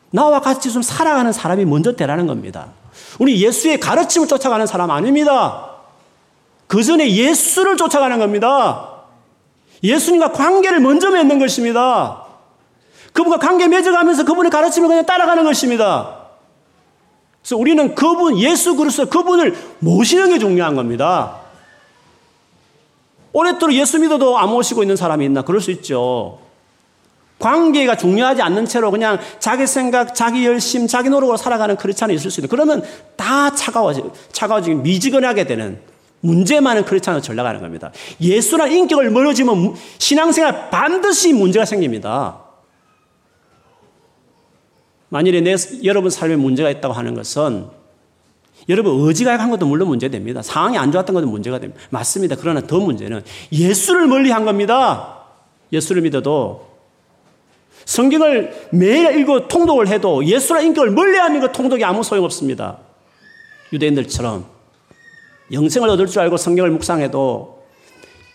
나와 같이 좀 살아가는 사람이 먼저 되라는 겁니다. 우리 예수의 가르침을 쫓아가는 사람 아닙니다. 그 전에 예수를 쫓아가는 겁니다. 예수님과 관계를 먼저 맺는 것입니다. 그분과 관계 맺어가면서 그분의 가르침을 그냥 따라가는 것입니다. 그래서 우리는 그분, 예수 그리스도 그분을 모시는 게 중요한 겁니다. 오랫도록 예수 믿어도 안 모시고 있는 사람이 있나? 그럴 수 있죠. 관계가 중요하지 않는 채로 그냥 자기 생각, 자기 열심, 자기 노력으로 살아가는 크리스찬이 있을 수 있는. 그러면 다 차가워지, 차가워지고 미지근하게 되는 문제 많은 크리스찬으로 전락하는 겁니다. 예수란 인격을 멀어지면 신앙생활 반드시 문제가 생깁니다. 만일에 내, 여러분 삶에 문제가 있다고 하는 것은 여러분 의지가 약한 것도 물론 문제됩니다. 상황이 안 좋았던 것도 문제가 됩니다. 맞습니다. 그러나 더 문제는 예수를 멀리 한 겁니다. 예수를 믿어도 성경을 매일 읽고 통독을 해도 예수라 인격을 멀리하는 것 통독이 아무 소용없습니다. 유대인들처럼 영생을 얻을 줄 알고 성경을 묵상해도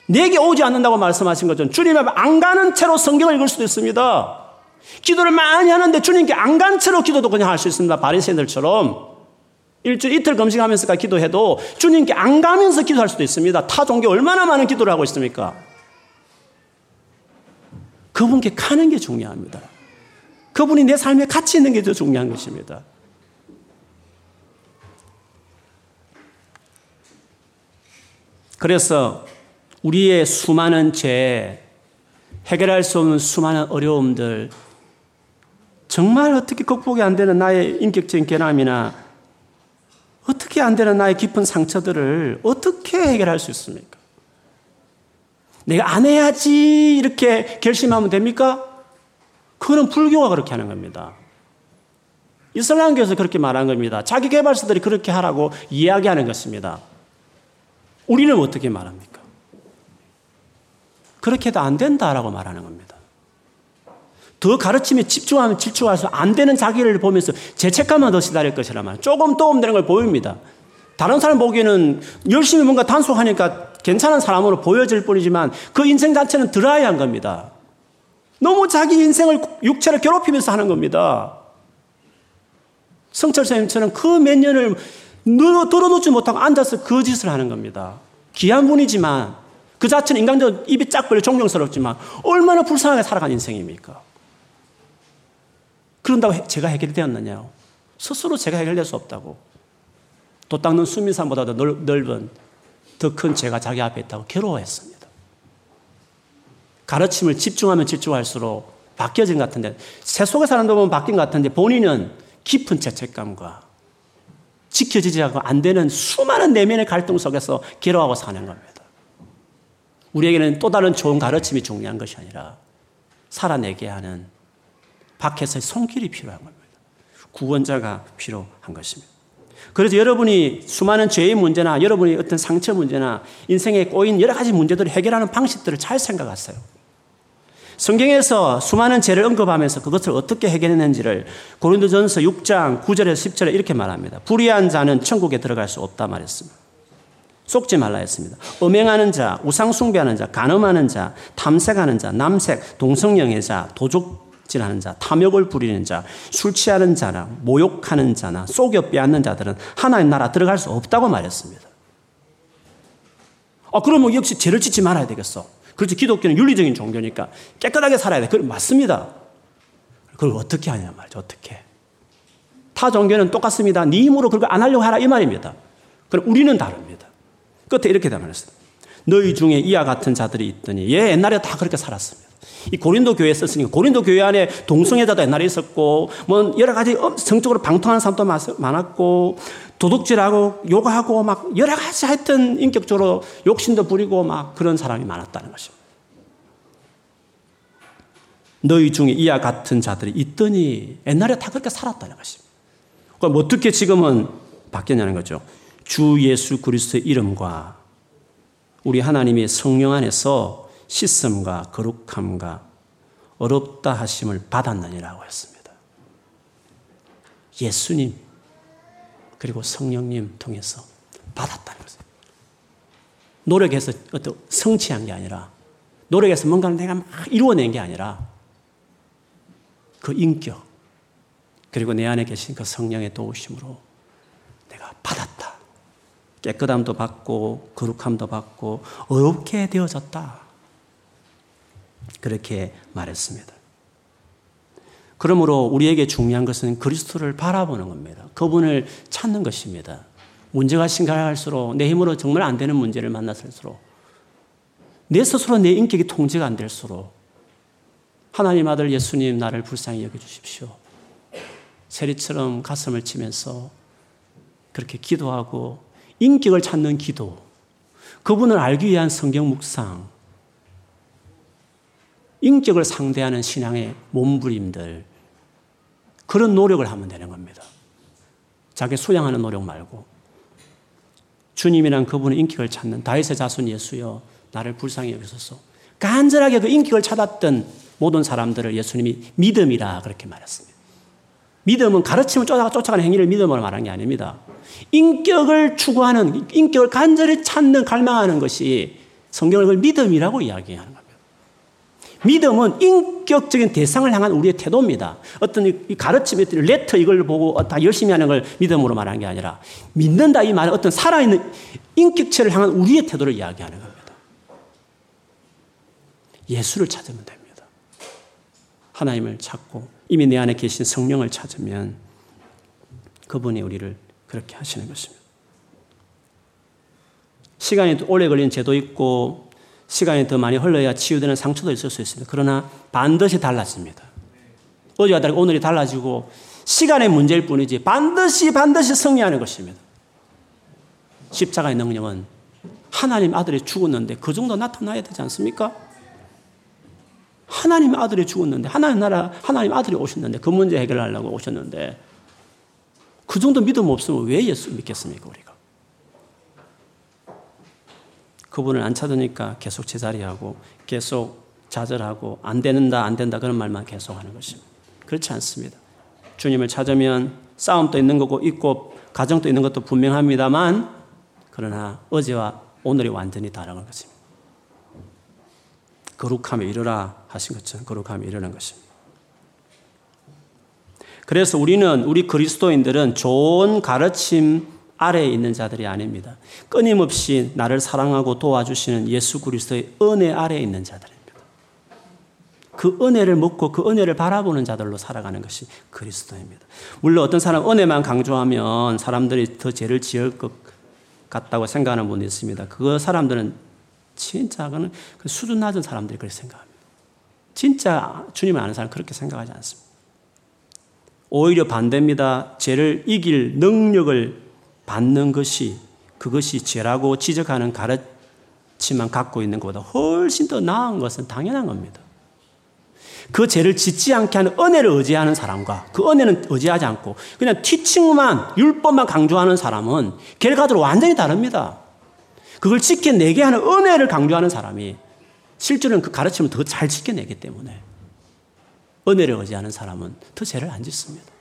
내게 오지 않는다고 말씀하신 것처럼 주님 앞에 안 가는 채로 성경을 읽을 수도 있습니다. 기도를 많이 하는데 주님께 안 간 채로 기도도 그냥 할 수 있습니다. 바리새인들처럼 일주일 이틀 검식하면서 기도해도 주님께 안 가면서 기도할 수도 있습니다. 타 종교 얼마나 많은 기도를 하고 있습니까? 그분께 가는 게 중요합니다. 그분이 내 삶에 같이 있는 게 더 중요한 것입니다. 그래서 우리의 수많은 죄, 해결할 수 없는 수많은 어려움들, 정말 어떻게 극복이 안 되는 나의 인격적인 결함이나 어떻게 안 되는 나의 깊은 상처들을 어떻게 해결할 수 있습니까? 내가 안 해야지 이렇게 결심하면 됩니까? 그거는 불교가 그렇게 하는 겁니다. 이슬람교에서 그렇게 말한 겁니다. 자기 개발사들이 그렇게 하라고 이야기하는 것입니다. 우리는 어떻게 말합니까? 그렇게 해도 안 된다라고 말하는 겁니다. 더 가르침에 집중하면 집중할수 안 되는 자기를 보면서 죄책감만 더 시달릴 것이라 말. 조금 도움 되는 걸 보입니다. 다른 사람 보기에는 열심히 뭔가 단속하니까 괜찮은 사람으로 보여질 뿐이지만 그 인생 자체는 드라이한 겁니다. 너무 자기 인생을 육체를 괴롭히면서 하는 겁니다. 성철 선생님처럼 그 몇 년을 들어놓지 못하고 앉아서 그 짓을 하는 겁니다. 귀한 분이지만 그 자체는 인간적으로 입이 짝 벌려 존경스럽지만 얼마나 불쌍하게 살아간 인생입니까? 그런다고 제가 해결되었느냐요? 스스로 제가 해결될 수 없다고. 도 닦는 수민산보다 도 넓은 더큰 죄가 자기 앞에 있다고 괴로워했습니다. 가르침을 집중하면 집중할수록 바뀌어진 것 같은데 새 속에 사는 놈은 바뀐 것 같은데 본인은 깊은 죄책감과 지켜지지 않고 안 되는 수많은 내면의 갈등 속에서 괴로워하고 사는 겁니다. 우리에게는 또 다른 좋은 가르침이 중요한 것이 아니라 살아내게 하는 밖에서의 손길이 필요한 겁니다. 구원자가 필요한 것입니다. 그래서 여러분이 수많은 죄의 문제나 여러분이 어떤 상처 문제나 인생에 꼬인 여러 가지 문제들을 해결하는 방식들을 잘 생각하세요. 성경에서 수많은 죄를 언급하면서 그것을 어떻게 해결했는지를 고린도전서 6장 9절에서 10절에 이렇게 말합니다. 불의한 자는 천국에 들어갈 수 없다 말했습니다. 속지 말라 했습니다. 음행하는 자, 우상 숭배하는 자, 간음하는 자, 탐색하는 자, 남색, 동성영의 자, 도둑질하는 자, 탐욕을 부리는 자, 술 취하는 자나 모욕하는 자나 속여 빼앗는 자들은 하나님 나라 들어갈 수 없다고 말했습니다. 아, 그러면 역시 죄를 짓지 말아야 되겠어. 그렇지. 기독교는 윤리적인 종교니까 깨끗하게 살아야 돼. 그 맞습니다. 그걸 어떻게 하냐 말이죠. 어떻게. 타 종교는 똑같습니다. 네 힘으로 그걸 안 하려고 하라 이 말입니다. 그럼 우리는 다릅니다. 끝에 이렇게 답했습니다. 너희 중에 이와 같은 자들이 있더니 얘 옛날에 다 그렇게 살았습니다. 이 고린도 교회에 썼으니까 고린도 교회 안에 동성애자도 옛날에 있었고 뭐 여러 가지 성적으로 방통하는 사람도 많았고 도둑질하고 욕하고 막 여러 가지 하여튼 인격적으로 욕심도 부리고 막 그런 사람이 많았다는 것입니다. 너희 중에 이와 같은 자들이 있더니 옛날에 다 그렇게 살았다는 것입니다. 그럼 어떻게 지금은 바뀌었냐는 거죠. 주 예수 그리스도의 이름과 우리 하나님의 성령 안에서 씻음과 거룩함과 어렵다 하심을 받았느니라고 했습니다. 예수님 그리고 성령님 통해서 받았다는 것입 노력해서 어떤 성취한 게 아니라 노력해서 뭔가를 내가 막 이루어낸 게 아니라 그 인격 그리고 내 안에 계신 그 성령의 도우심으로 내가 받았다. 깨끗함도 받고 거룩함도 받고 어렵게 되어졌다. 그렇게 말했습니다. 그러므로 우리에게 중요한 것은 그리스도를 바라보는 겁니다. 그분을 찾는 것입니다. 문제가 심각할수록 내 힘으로 정말 안 되는 문제를 만났을수록 내 스스로 내 인격이 통제가 안 될수록 하나님 아들 예수님 나를 불쌍히 여겨 주십시오. 세리처럼 가슴을 치면서 그렇게 기도하고 인격을 찾는 기도, 그분을 알기 위한 성경 묵상, 인격을 상대하는 신앙의 몸부림들, 그런 노력을 하면 되는 겁니다. 자기 수양하는 노력 말고. 주님이란 그분의 인격을 찾는 다윗의 자손 예수여, 나를 불쌍히 여기소서. 간절하게 그 인격을 찾았던 모든 사람들을 예수님이 믿음이라 그렇게 말했습니다. 믿음은 가르침을 쫓아가는 행위를 믿음으로 말하는 게 아닙니다. 인격을 추구하는, 인격을 간절히 찾는, 갈망하는 것이 성경을 믿음이라고 이야기하는 겁니다. 믿음은 인격적인 대상을 향한 우리의 태도입니다. 어떤 이 가르침의 레터 이걸 보고 다 열심히 하는 걸 믿음으로 말하는 게 아니라 믿는다 이 말은 어떤 살아있는 인격체를 향한 우리의 태도를 이야기하는 겁니다. 예수를 찾으면 됩니다. 하나님을 찾고 이미 내 안에 계신 성령을 찾으면 그분이 우리를 그렇게 하시는 것입니다. 시간이 오래 걸리는 죄도 있고 시간이 더 많이 흘러야 치유되는 상처도 있을 수 있습니다. 그러나 반드시 달라집니다. 어제와 다르게 오늘이 달라지고 시간의 문제일 뿐이지 반드시 반드시 승리하는 것입니다. 십자가의 능력은 하나님 아들이 죽었는데 그 정도 나타나야 되지 않습니까? 하나님 아들이 죽었는데 하나님 나라 하나님 아들이 오셨는데 그 문제 해결하려고 오셨는데 그 정도 믿음 없으면 왜 예수 믿겠습니까, 우리가? 그분을 안 찾으니까 계속 제자리하고 계속 좌절하고 안 된다, 안 된다 그런 말만 계속 하는 것입니다. 그렇지 않습니다. 주님을 찾으면 싸움도 있는 거고 있고 가정도 있는 것도 분명합니다만 그러나 어제와 오늘이 완전히 다른 것입니다. 거룩함에 이르라 하신 것처럼 거룩함에 이르는 것입니다. 그래서 우리는 우리 그리스도인들은 좋은 가르침 아래에 있는 자들이 아닙니다. 끊임없이 나를 사랑하고 도와주시는 예수 그리스도의 은혜 아래에 있는 자들입니다. 그 은혜를 먹고 그 은혜를 바라보는 자들로 살아가는 것이 그리스도입니다. 물론 어떤 사람 은혜만 강조하면 사람들이 더 죄를 지을 것 같다고 생각하는 분이 있습니다. 그 사람들은 진짜 그 수준 낮은 사람들이 그렇게 생각합니다. 진짜 주님을 아는 사람 그렇게 생각하지 않습니다. 오히려 반대입니다. 죄를 이길 능력을 받는 것이 그것이 죄라고 지적하는 가르침만 갖고 있는 것보다 훨씬 더 나은 것은 당연한 겁니다. 그 죄를 짓지 않게 하는 은혜를 의지하는 사람과 그 은혜는 의지하지 않고 그냥 티칭만 율법만 강조하는 사람은 결과적으로 완전히 다릅니다. 그걸 지켜내게 하는 은혜를 강조하는 사람이 실제로는 그 가르침을 더 잘 지켜내기 때문에 은혜를 의지하는 사람은 더 죄를 안 짓습니다.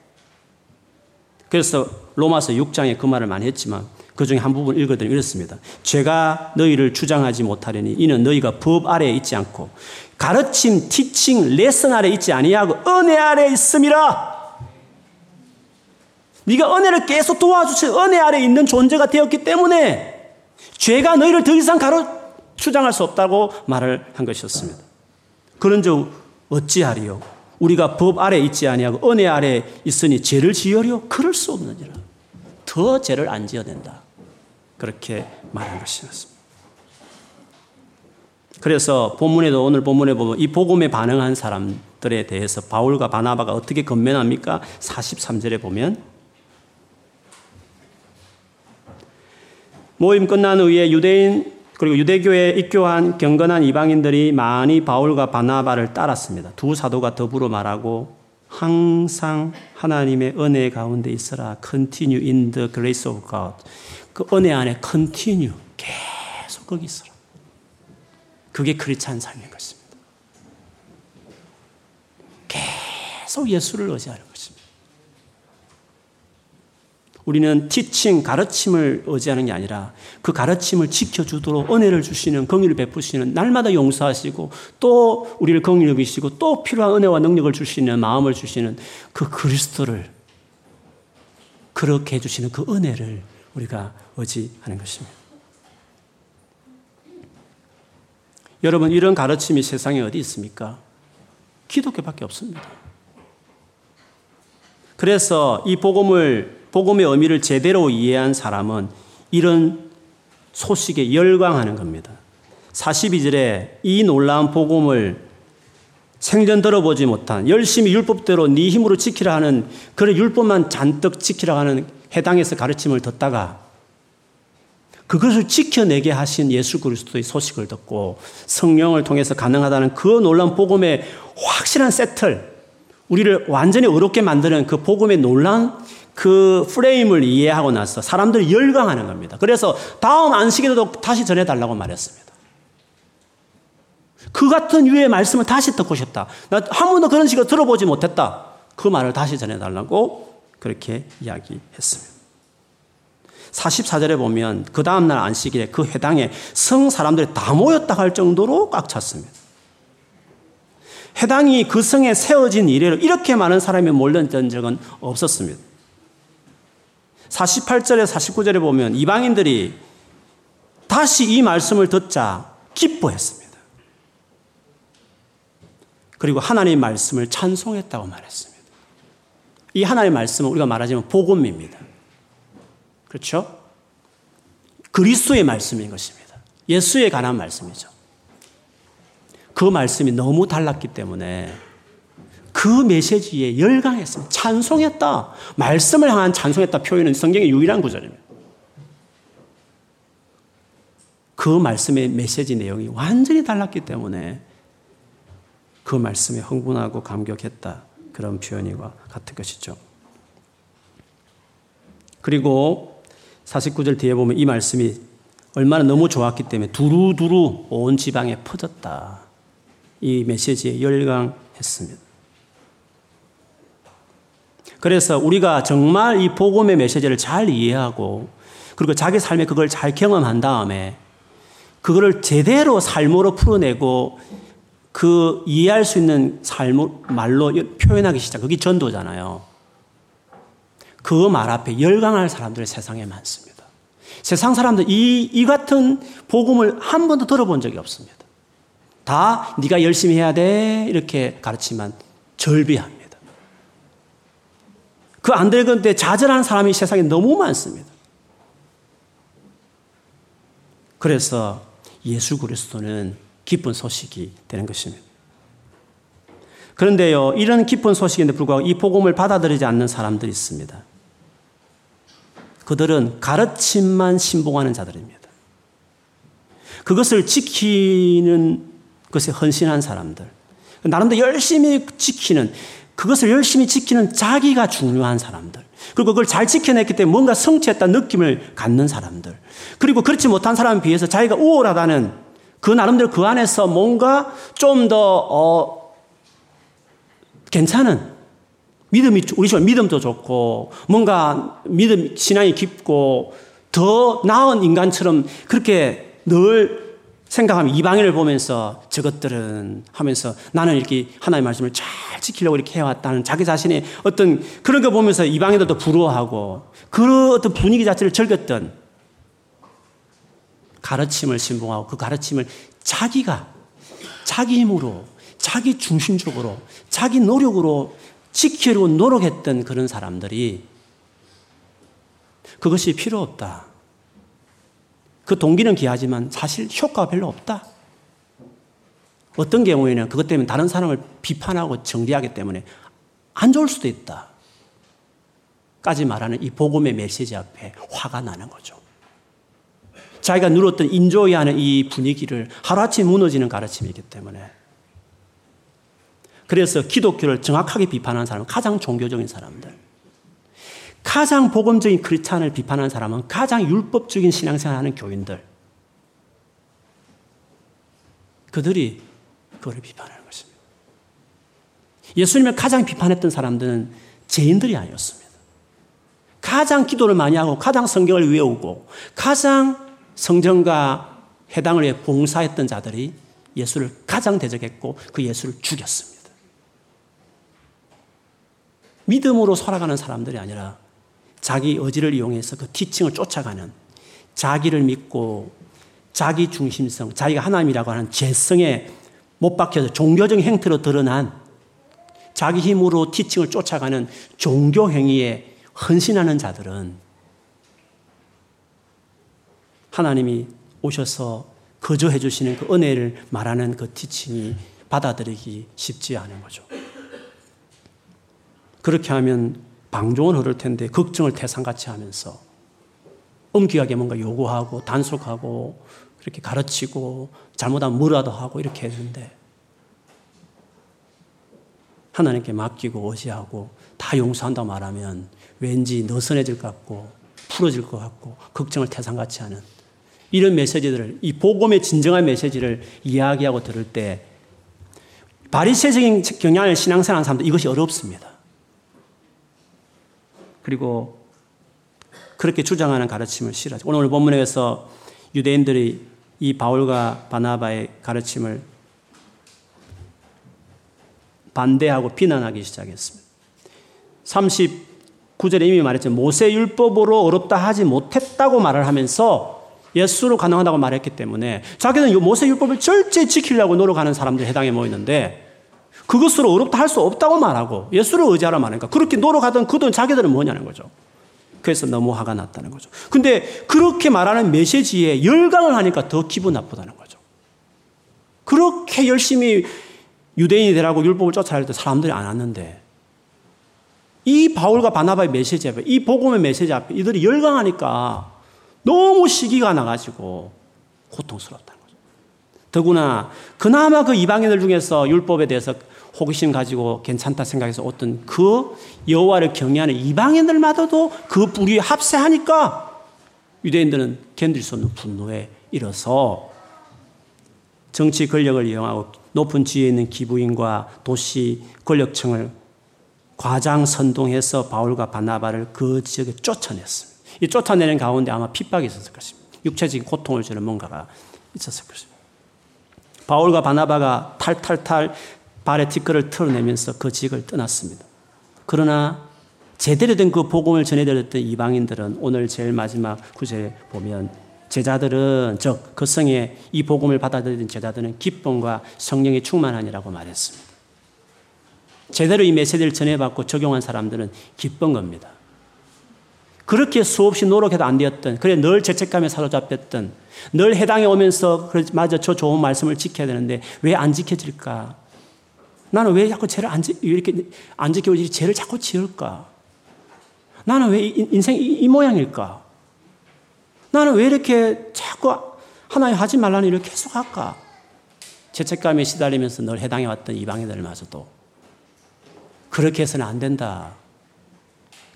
그래서 로마서 6장에 그 말을 많이 했지만 그 중에 한 부분 읽어드리면 이렇습니다. 죄가 너희를 주장하지 못하려니 이는 너희가 법 아래에 있지 않고 가르침, 티칭, 레슨 아래 에 있지 아니하고 은혜 아래 에 있음이라. 네가 은혜를 계속 도와주신 은혜 아래 에 있는 존재가 되었기 때문에 죄가 너희를 더 이상 가로 주장할 수 없다고 말을 한 것이었습니다. 그런즉 어찌하리요? 우리가 법 아래 있지 아니하고 은혜 아래 있으니 죄를 지으려 그럴 수 없느니라. 더 죄를 안 지어야 된다. 그렇게 말한 것이었습니다. 그래서 본문에도 오늘 본문에 보면 이 복음에 반응한 사람들에 대해서 바울과 바나바가 어떻게 건면합니까? 43절에 보면 모임 끝난 후에 유대인 그리고 유대교에 입교한 경건한 이방인들이 많이 바울과 바나바를 따랐습니다. 두 사도가 더불어 말하고 항상 하나님의 은혜 가운데 있어라. Continue in the grace of God. 그 은혜 안에 continue. 계속 거기 있어라. 그게 크리스찬 삶인 것입니다. 계속 예수를 의지하는 것입니다. 우리는 티칭, 가르침을 의지하는 게 아니라 그 가르침을 지켜주도록 은혜를 주시는, 긍휼을 베푸시는, 날마다 용서하시고 또 우리를 긍휼히 여기시고 또 필요한 은혜와 능력을 주시는, 마음을 주시는 그 그리스도를 그렇게 해주시는 그 은혜를 우리가 의지하는 것입니다. 여러분, 이런 가르침이 세상에 어디 있습니까? 기독교밖에 없습니다. 그래서 이 복음을, 복음의 의미를 제대로 이해한 사람은 이런 소식에 열광하는 겁니다. 42절에 이 놀라운 복음을 생전 들어보지 못한 열심히 율법대로 네 힘으로 지키라 하는 그런 율법만 잔뜩 지키라 하는 해당에서 가르침을 듣다가 그것을 지켜내게 하신 예수 그리스도의 소식을 듣고 성령을 통해서 가능하다는 그 놀라운 복음의 확실한 세틀, 우리를 완전히 어렵게 만드는 그 복음의 놀란 그 프레임을 이해하고 나서 사람들이 열광하는 겁니다. 그래서 다음 안식에도 다시 전해달라고 말했습니다. 그 같은 유의 말씀을 다시 듣고 싶다. 나 한 번도 그런 식으로 들어보지 못했다. 그 말을 다시 전해달라고 그렇게 이야기했습니다. 44절에 보면 그 다음날 안식일에 그 회당에 성 사람들이 다 모였다 할 정도로 꽉 찼습니다. 해당이 그 성에 세워진 이래로 이렇게 많은 사람이 몰렸던 적은 없었습니다. 48절에 49절에 보면 이방인들이 다시 이 말씀을 듣자 기뻐했습니다. 그리고 하나님의 말씀을 찬송했다고 말했습니다. 이 하나님의 말씀은 우리가 말하자면 복음입니다. 그렇죠? 그리스도의 말씀인 것입니다. 예수에 관한 말씀이죠. 그 말씀이 너무 달랐기 때문에 그 메시지에 열광했습니다. 찬송했다. 말씀을 향한 찬송했다 표현은 성경의 유일한 구절입니다. 그 말씀의 메시지 내용이 완전히 달랐기 때문에 그 말씀에 흥분하고 감격했다. 그런 표현과 같은 것이죠. 그리고 49절 뒤에 보면 이 말씀이 얼마나 너무 좋았기 때문에 두루두루 온 지방에 퍼졌다. 이 메시지에 열광했습니다. 그래서 우리가 정말 이 복음의 메시지를 잘 이해하고 그리고 자기 삶에 그걸 잘 경험한 다음에 그거를 제대로 삶으로 풀어내고 그 이해할 수 있는 삶 말로 표현하기 시작. 그게 전도잖아요. 그 말 앞에 열광할 사람들이 세상에 많습니다. 세상 사람들 이, 이 같은 복음을 한 번도 들어본 적이 없습니다. 다 네가 열심히 해야 돼 이렇게 가르치면 절비합니다. 그안 되건데 좌절한 사람이 세상에 너무 많습니다. 그래서 예수 그리스도는 기쁜 소식이 되는 것입니다. 그런데요, 이런 기쁜 소식인데 불구하고 이 복음을 받아들이지 않는 사람들이 있습니다. 그들은 가르침만 신봉하는 자들입니다. 그것을 지키는 것에 헌신한 사람들. 나름대로 열심히 지키는, 그것을 열심히 지키는 자기가 중요한 사람들. 그리고 그걸 잘 지켜냈기 때문에 뭔가 성취했다는 느낌을 갖는 사람들. 그리고 그렇지 못한 사람에 비해서 자기가 우월하다는 그 나름대로 그 안에서 뭔가 좀 더, 어, 괜찮은 믿음이, 우리 집 믿음도 좋고, 뭔가 믿음, 신앙이 깊고, 더 나은 인간처럼 그렇게 늘 생각하면 이방인을 보면서 저것들은 하면서 나는 이렇게 하나님의 말씀을 잘 지키려고 이렇게 해왔다는 자기 자신의 어떤 그런 거 보면서 이방인들도 부러워하고 그런 어떤 분위기 자체를 즐겼던 가르침을 신봉하고 그 가르침을 자기가 자기 힘으로 자기 중심적으로 자기 노력으로 지키려고 노력했던 그런 사람들이 그것이 필요 없다. 그 동기는 귀하지만 사실 효과가 별로 없다. 어떤 경우에는 그것 때문에 다른 사람을 비판하고 정리하기 때문에 안 좋을 수도 있다. 까지 말하는 이 복음의 메시지 앞에 화가 나는 거죠. 자기가 누렸던 인조이 하는 이 분위기를 하루아침에 무너지는 가르침이기 때문에. 그래서 기독교를 정확하게 비판하는 사람은 가장 종교적인 사람들. 가장 복음적인 크리스찬을 비판하는 사람은 가장 율법적인 신앙생활 하는 교인들. 그들이 그걸 비판하는 것입니다. 예수님을 가장 비판했던 사람들은 죄인들이 아니었습니다. 가장 기도를 많이 하고 가장 성경을 외우고 가장 성전과 해당을 위해 봉사했던 자들이 예수를 가장 대적했고 그 예수를 죽였습니다. 믿음으로 살아가는 사람들이 아니라 자기 의지를 이용해서 그 티칭을 쫓아가는 자기를 믿고 자기 중심성, 자기가 하나님이라고 하는 재성에 못 박혀서 종교적 행태로 드러난 자기 힘으로 티칭을 쫓아가는 종교 행위에 헌신하는 자들은 하나님이 오셔서 거저해 주시는 그 은혜를 말하는 그 티칭이 받아들이기 쉽지 않은 거죠. 그렇게 하면 방종은 흐를 텐데 걱정을 태산같이 하면서 엄격하게 뭔가 요구하고 단속하고 그렇게 가르치고 잘못하면 뭐라도 하고 이렇게 했는데 하나님께 맡기고 의지하고 다 용서한다 말하면 왠지 느슨해질 것 같고 풀어질 것 같고 걱정을 태산같이 하는 이런 메시지들을 이 복음의 진정한 메시지를 이야기하고 들을 때 바리새적인 경향을 신앙생활하는 사람들 이것이 어렵습니다. 그리고 그렇게 주장하는 가르침을 싫어하죠. 오늘 본문에서 유대인들이 이 바울과 바나바의 가르침을 반대하고 비난하기 시작했습니다. 39절에 이미 말했죠. 모세 율법으로 어렵다 하지 못했다고 말을 하면서 예수로 가능하다고 말했기 때문에 자기는 모세 율법을 절제 지키려고 노력하는 사람들 해당에 모이는데 그것으로 어렵다 할 수 없다고 말하고 예수를 의지하라 말하니까 그렇게 노력하던 그돈 자기들은 뭐냐는 거죠. 그래서 너무 화가 났다는 거죠. 근데 그렇게 말하는 메시지에 열광을 하니까 더 기분 나쁘다는 거죠. 그렇게 열심히 유대인이 되라고 율법을 쫓아야 때 사람들이 안 왔는데 이 바울과 바나바의 메시지 앞에 이 복음의 메시지 앞에 이들이 열광하니까 너무 시기가 나가지고 고통스럽다는 거죠. 더구나 그나마 그 이방인들 중에서 율법에 대해서 호기심 가지고 괜찮다 생각해서 어떤 그 여호와를 경외하는 이방인들마저도 그 불이 합세하니까 유대인들은 견딜 수 없는 분노에 이르서 정치 권력을 이용하고 높은 지위에 있는 기부인과 도시 권력층을 과장 선동해서 바울과 바나바를 그 지역에 쫓아냈습니다. 이 쫓아내는 가운데 아마 핍박이 있었을 것입니다. 육체적인 고통을 주는 뭔가가 있었을 것입니다. 바울과 바나바가 탈탈탈 발에 티끌을 털어내면서 그 지역을 떠났습니다. 그러나 제대로 된 그 복음을 전해드렸던 이방인들은 오늘 제일 마지막 구절에 보면 제자들은 즉 그 성에 이 복음을 받아들인 제자들은 기쁨과 성령이 충만하니라고 말했습니다. 제대로 이 메시지를 전해받고 적용한 사람들은 기쁜 겁니다. 그렇게 수없이 노력해도 안 되었던, 그래 늘 죄책감에 사로잡혔던, 늘 해당에 오면서, 맞아, 저 좋은 말씀을 지켜야 되는데 왜 안 지켜질까? 나는 왜 자꾸 죄를 안, 이렇게 안 지켜오지? 죄를 자꾸 지을까? 나는 왜 인생 이, 이 모양일까? 나는 왜 이렇게 자꾸 하나님 하지 말라는 일을 계속 할까? 죄책감에 시달리면서 늘 해당해 왔던 이방인들마저도 그렇게 해서는 안 된다.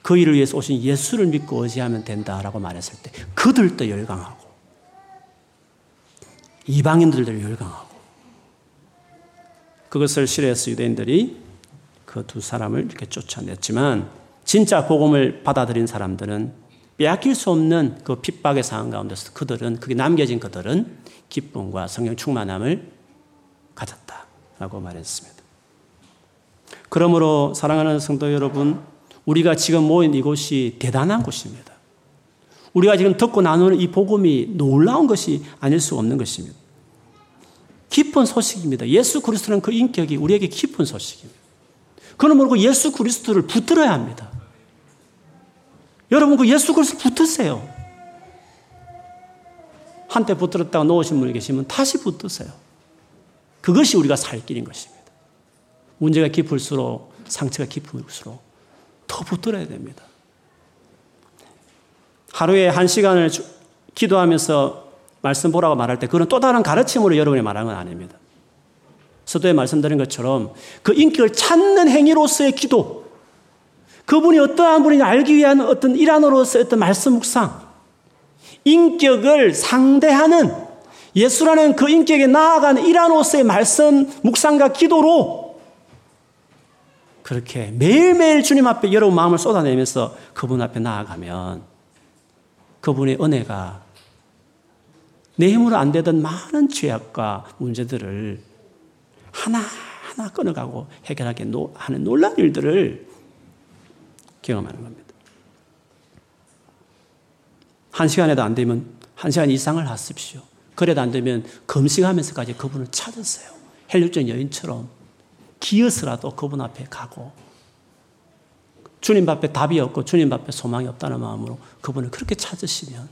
그 일을 위해서 오신 예수를 믿고 의지하면 된다라고 말했을 때 그들도 열광하고 이방인들도 열광하고 그것을 싫어해서 유대인들이 그 두 사람을 이렇게 쫓아냈지만 진짜 복음을 받아들인 사람들은 빼앗길 수 없는 그 핍박의 상황 가운데서 그들은 그게 남겨진 그들은 기쁨과 성령 충만함을 가졌다라고 말했습니다. 그러므로 사랑하는 성도 여러분 우리가 지금 모인 이곳이 대단한 곳입니다. 우리가 지금 듣고 나누는 이 복음이 놀라운 것이 아닐 수 없는 것입니다. 깊은 소식입니다. 예수 그리스도는 그 인격이 우리에게 깊은 소식입니다. 그는 모르고 예수 그리스도를 붙들어야 합니다. 여러분 그 예수 그리스도 붙으세요. 한때 붙들었다가 놓으신 분이 계시면 다시 붙으세요. 그것이 우리가 살 길인 것입니다. 문제가 깊을수록 상처가 깊을수록 더 붙들어야 됩니다. 하루에 한 시간을 기도하면서 말씀 보라고 말할 때 그건 또 다른 가르침으로 여러분이 말하는 건 아닙니다. 서도에 말씀드린 것처럼 그 인격을 찾는 행위로서의 기도, 그분이 어떠한 분인지 알기 위한 어떤 일환으로서의 어떤 말씀 묵상, 인격을 상대하는 예수라는 그 인격에 나아가는 일환으로서의 말씀 묵상과 기도로 그렇게 매일매일 주님 앞에 여러분 마음을 쏟아내면서 그분 앞에 나아가면 그분의 은혜가 내 힘으로 안 되던 많은 죄악과 문제들을 하나하나 끊어가고 해결하게 하는 놀라운 일들을 경험하는 겁니다. 한 시간에도 안 되면 한 시간 이상을 하십시오. 그래도 안 되면 금식하면서까지 그분을 찾으세요. 헬륨전 여인처럼 기어서라도 그분 앞에 가고 주님 앞에 답이 없고 주님 앞에 소망이 없다는 마음으로 그분을 그렇게 찾으시면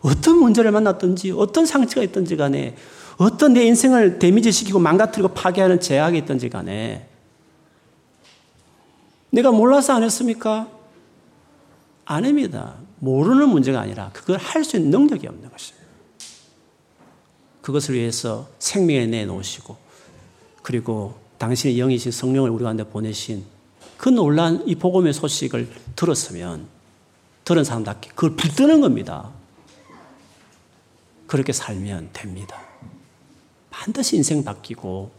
어떤 문제를 만났든지 어떤 상처가 있든지 간에 어떤 내 인생을 데미지 시키고 망가뜨리고 파괴하는 제약이 있든지 간에 내가 몰라서 안 했습니까? 아닙니다. 모르는 문제가 아니라 그걸 할 수 있는 능력이 없는 것입니다. 그것을 위해서 생명에 내놓으시고 그리고 당신의 영이신 성령을 우리 가운데 보내신 그 놀란 이 복음의 소식을 들었으면 들은 사람답게 그걸 붙드는 겁니다. 그렇게 살면 됩니다. 반드시 인생 바뀌고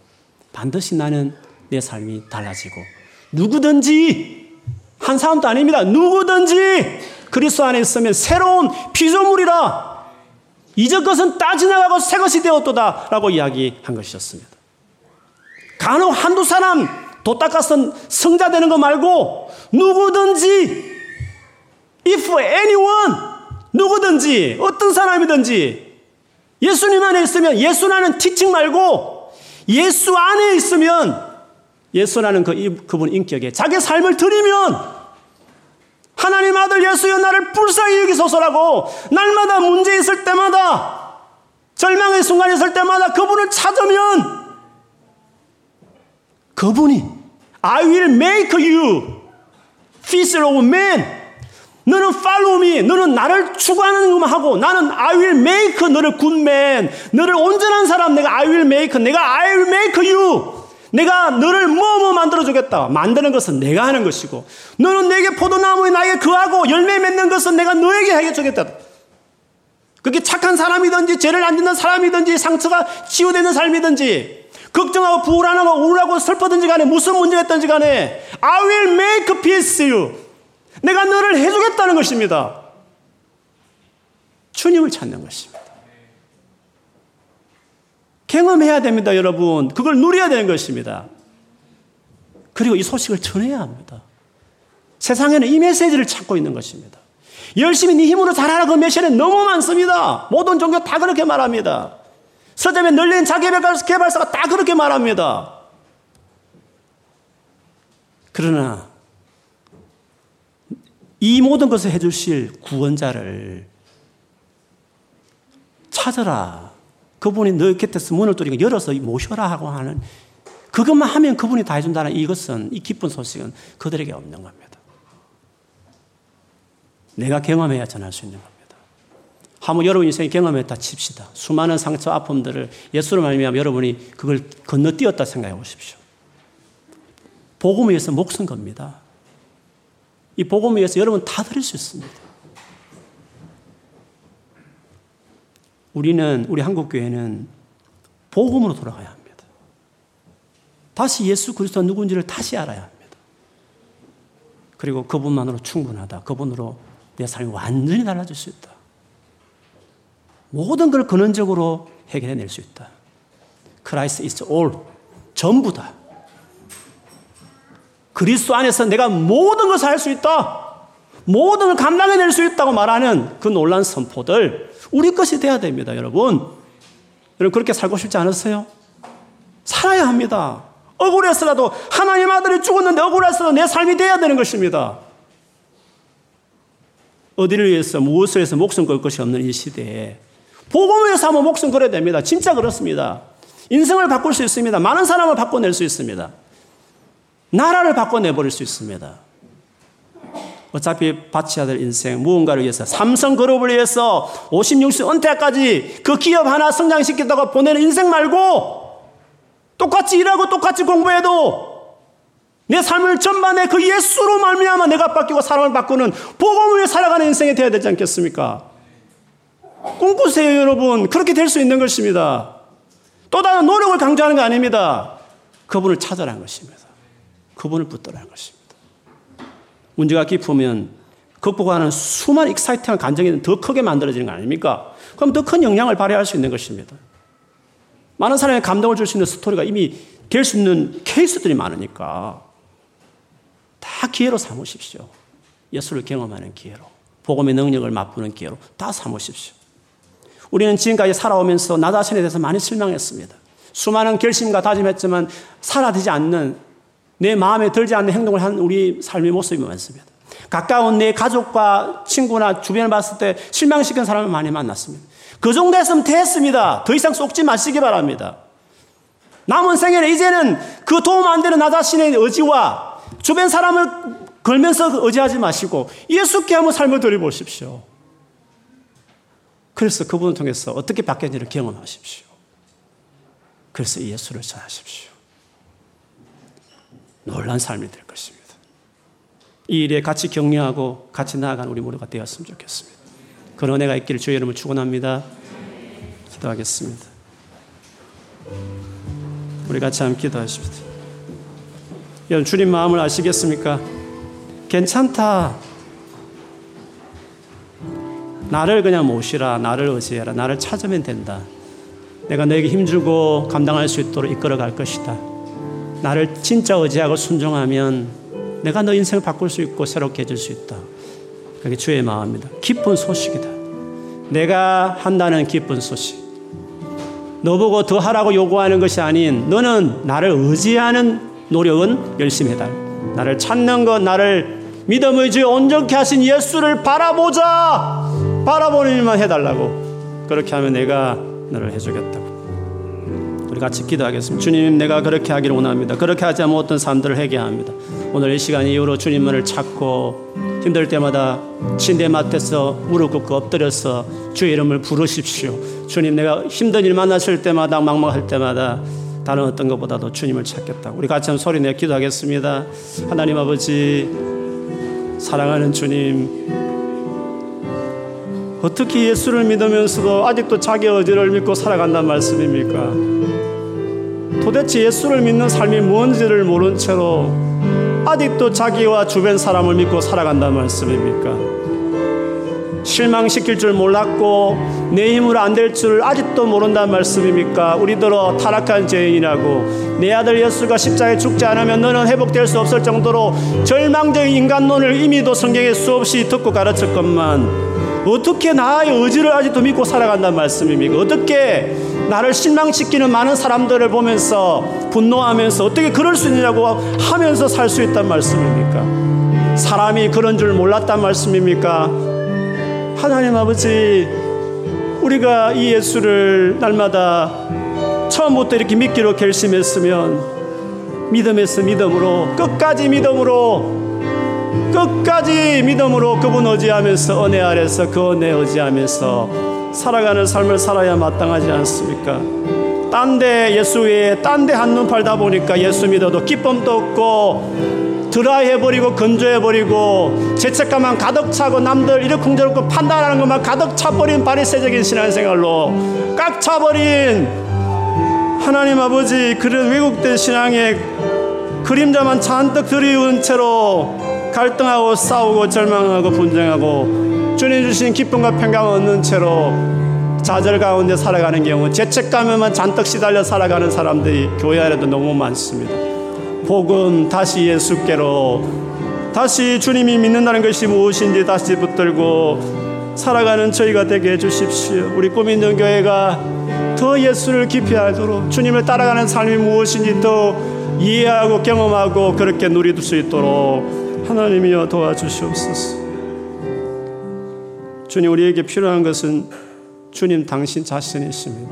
반드시 나는 내 삶이 달라지고 누구든지 한 사람도 아닙니다. 누구든지 그리스도 안에 있으면 새로운 피조물이라 이전 것은 다 지나가고 새 것이 되었도다라고 이야기한 것이었습니다. 간혹 한두 사람 도 닦아서 성자 되는 거 말고 누구든지 if anyone 누구든지 어떤 사람이든지 예수님 안에 있으면 예수라는 티칭 말고 예수 안에 있으면 예수라는 그 그분 인격에 자기 삶을 드리면 하나님 아들 예수여 나를 불쌍히 여기소서라고 날마다 문제 있을 때마다 절망의 순간 있을 때마다 그분을 찾으면 그분이 I will make you fisher of men. 너는 follow me. 너는 나를 추구하는 것만 하고 나는 I will make 너를 good man. 너를 온전한 사람 내가 I will make. 내가 I will make you. 내가 너를 뭐뭐 뭐 만들어 주겠다. 만드는 것은 내가 하는 것이고 너는 내게 포도나무에 나에게 그하고 열매 맺는 것은 내가 너에게 해 주겠다. 그게 착한 사람이든지 죄를 안 짓는 사람이든지 상처가 치유되는 삶이든지 걱정하고 불안하고 우울하고 슬퍼든지 간에 무슨 문제가 있든지 간에 I will make peace you. 내가 너를 해주겠다는 것입니다. 주님을 찾는 것입니다. 경험해야 됩니다, 여러분. 그걸 누려야 되는 것입니다. 그리고 이 소식을 전해야 합니다. 세상에는 이 메시지를 찾고 있는 것입니다. 열심히 네 힘으로 잘하라 그 메시지는 너무 많습니다. 모든 종교 다 그렇게 말합니다. 서점에 널린 자기개발사가 다 그렇게 말합니다. 그러나 이 모든 것을 해주실 구원자를 찾아라. 그분이 너 곁에서 문을 뚫리고 열어서 모셔라 하고 하는 그것만 하면 그분이 다 해준다는 이것은 이 기쁜 소식은 그들에게 없는 겁니다. 내가 경험해야 전할 수 있는 겁니다. 한번 여러분 인생에 경험했다 칩시다. 수많은 상처, 아픔들을 예수로 말미암아 여러분이 그걸 건너뛰었다 생각해 보십시오. 복음을 위해서 목숨 겁니다. 이 복음을 위해서 여러분 다 드릴 수 있습니다. 우리는 우리 한국 교회는 복음으로 돌아가야 합니다. 다시 예수 그리스도가 누군지를 다시 알아야 합니다. 그리고 그분만으로 충분하다. 그분으로 내 삶이 완전히 달라질 수 있다. 모든 걸 근원적으로 해결해낼 수 있다. Christ is all. 전부다. 그리스도 안에서 내가 모든 것을 할 수 있다. 모든 걸 감당해낼 수 있다고 말하는 그 놀란 선포들 우리 것이 돼야 됩니다, 여러분. 여러분 그렇게 살고 싶지 않으세요? 살아야 합니다. 억울해서라도 하나님 아들이 죽었는데 억울해서도 내 삶이 돼야 되는 것입니다. 어디를 위해서 무엇을 위해서 목숨 걸 것이 없는 이 시대에 복음을 위해서 한번 목숨 걸어야 됩니다. 진짜 그렇습니다. 인생을 바꿀 수 있습니다. 많은 사람을 바꿔낼 수 있습니다. 나라를 바꿔내버릴 수 있습니다. 어차피 바쳐야 될 인생, 무언가를 위해서, 삼성그룹을 위해서 56세 은퇴까지 그 기업 하나 성장시키다가 보내는 인생 말고 똑같이 일하고 똑같이 공부해도 내 삶을 전반에 그 예수로 말미암아 내가 바뀌고 사람을 바꾸는 복음을 살아가는 인생이 되어야 되지 않겠습니까? 꿈꾸세요, 여러분. 그렇게 될 수 있는 것입니다. 또 다른 노력을 강조하는 거 아닙니다. 그분을 찾아라는 것입니다. 그분을 붙들라는 것입니다. 문제가 깊으면 극복하는 수많은 exciting한 감정이 더 크게 만들어지는 거 아닙니까? 그럼 더 큰 영향을 발휘할 수 있는 것입니다. 많은 사람에게 감동을 줄 수 있는 스토리가 이미 될 수 있는 케이스들이 많으니까 다 기회로 삼으십시오. 예수를 경험하는 기회로. 복음의 능력을 맛보는 기회로 다 삼으십시오. 우리는 지금까지 살아오면서 나 자신에 대해서 많이 실망했습니다. 수많은 결심과 다짐했지만 살아되지 않는 내 마음에 들지 않는 행동을 한 우리 삶의 모습이 많습니다. 가까운 내 가족과 친구나 주변을 봤을 때 실망시킨 사람을 많이 만났습니다. 그 정도 했으면 됐습니다. 더 이상 쏙지 마시기 바랍니다. 남은 생에는 이제는 그 도움 안 되는 나 자신의 의지와 주변 사람을 걸면서 의지하지 마시고 예수께 한번 삶을 들여보십시오. 그래서 그분을 통해서 어떻게 바뀌었는지를 경험하십시오. 그래서 예수를 전하십시오. 놀란 삶이 될 것입니다. 이 일에 같이 격려하고 같이 나아가는 우리 모두가 되었으면 좋겠습니다. 그런 은혜가 있기를 주의 이름을 축원합니다. 기도하겠습니다. 우리 같이 함께 기도하십시다. 여러분 주님 마음을 아시겠습니까? 괜찮다. 나를 그냥 모시라. 나를 의지해라. 나를 찾으면 된다. 내가 너에게 힘주고 감당할 수 있도록 이끌어 갈 것이다. 나를 진짜 의지하고 순종하면 내가 너 인생을 바꿀 수 있고 새롭게 해줄 수 있다. 그게 주의 마음입니다. 기쁜 소식이다. 내가 한다는 기쁜 소식. 너보고 더 하라고 요구하는 것이 아닌 너는 나를 의지하는 노력은 열심히 해달. 나를 찾는 것, 나를 믿음 의지 온전케 하신 예수를 바라보자. 바라보는 일만 해달라고. 그렇게 하면 내가 너를 해주겠다고. 우리 같이 기도하겠습니다. 주님, 내가 그렇게 하기를 원합니다. 그렇게 하지 않으면 어떤 삶들을 해결합니다. 오늘 이 시간 이후로 주님을 찾고 힘들 때마다 침대 맡에서 무릎 꿇고 엎드려서 주의 이름을 부르십시오. 주님, 내가 힘든 일 만났을 때마다 막막할 때마다 다른 어떤 것보다도 주님을 찾겠다. 우리 같이 한 소리 내 기도하겠습니다. 하나님 아버지, 사랑하는 주님, 어떻게 예수를 믿으면서도 아직도 자기 의지를 믿고 살아간단 말씀입니까? 도대체 예수를 믿는 삶이 뭔지를 모른 채로 아직도 자기와 주변 사람을 믿고 살아간단 말씀입니까? 실망시킬 줄 몰랐고 내 힘으로 안 될 줄 아직도 모른다는 말씀입니까? 우리들어 타락한 죄인이라고 내 아들 예수가 십자가에 죽지 않으면 너는 회복될 수 없을 정도로 절망적인 인간론을 이미도 성경에 수없이 듣고 가르쳤건만 어떻게 나의 의지를 아직도 믿고 살아간다는 말씀입니까? 어떻게 나를 실망시키는 많은 사람들을 보면서 분노하면서 어떻게 그럴 수 있느냐고 하면서 살 수 있단 말씀입니까? 사람이 그런 줄 몰랐단 말씀입니까? 하나님 아버지, 우리가 이 예수를 날마다 처음부터 이렇게 믿기로 결심했으면 믿음에서 믿음으로 끝까지 믿음으로 끝까지 믿음으로 그분 의지하면서 은혜 아래서 그 은혜 의지하면서 살아가는 삶을 살아야 마땅하지 않습니까? 딴 데 예수 외에 딴 데 한눈 팔다 보니까 예수 믿어도 기쁨도 없고 드라이해버리고 건조해버리고 죄책감만 가득 차고 남들 이렇쿵저렇고 판단하는 것만 가득 차버린 바리새적인 신앙생활로 꽉 차버린 하나님 아버지 그런 왜곡된 신앙의 그림자만 잔뜩 들이운 채로 갈등하고 싸우고 절망하고 분쟁하고 주님 주신 기쁨과 평강을 얻는 채로 좌절 가운데 살아가는 경우 죄책감에만 잔뜩 시달려 살아가는 사람들이 교회 안에도 너무 많습니다. 복음 다시 예수께로 다시 주님이 믿는다는 것이 무엇인지 다시 붙들고 살아가는 저희가 되게 해주십시오. 우리 꿈 있는 교회가 더 예수를 깊이 알도록 주님을 따라가는 삶이 무엇인지 더 이해하고 경험하고 그렇게 누릴 수 있도록 하나님이여 도와주시옵소서. 주님 우리에게 필요한 것은 주님 당신 자신이십니다.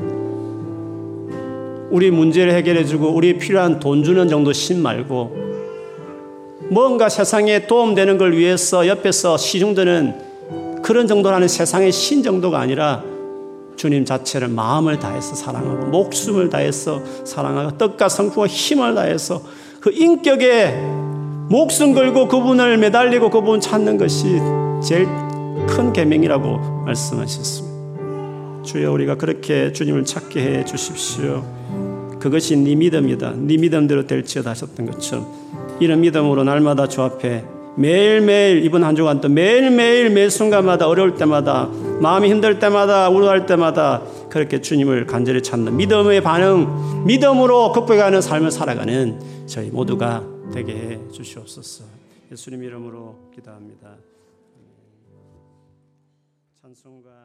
우리 문제를 해결해 주고 우리 필요한 돈 주는 정도 신 말고 뭔가 세상에 도움되는 걸 위해서 옆에서 시중드는 그런 정도라는 세상의 신 정도가 아니라 주님 자체를 마음을 다해서 사랑하고 목숨을 다해서 사랑하고 떡과 성품과 힘을 다해서 그 인격에 목숨 걸고 그분을 매달리고 그분 찾는 것이 제일 큰 계명이라고 말씀하셨습니다. 주여 우리가 그렇게 주님을 찾게 해 주십시오. 그것이 네 믿음이다. 네 믿음대로 될지어다 하셨던 것처럼 이런 믿음으로 날마다 주 앞에 매일매일 이번 한 주간 또 매일매일 매 순간마다 어려울 때마다 마음이 힘들 때마다 우울할 때마다 그렇게 주님을 간절히 찾는 믿음의 반응, 믿음으로 극복하는 삶을 살아가는 저희 모두가 되게 해 주시옵소서. 예수님 이름으로 기도합니다. 찬송가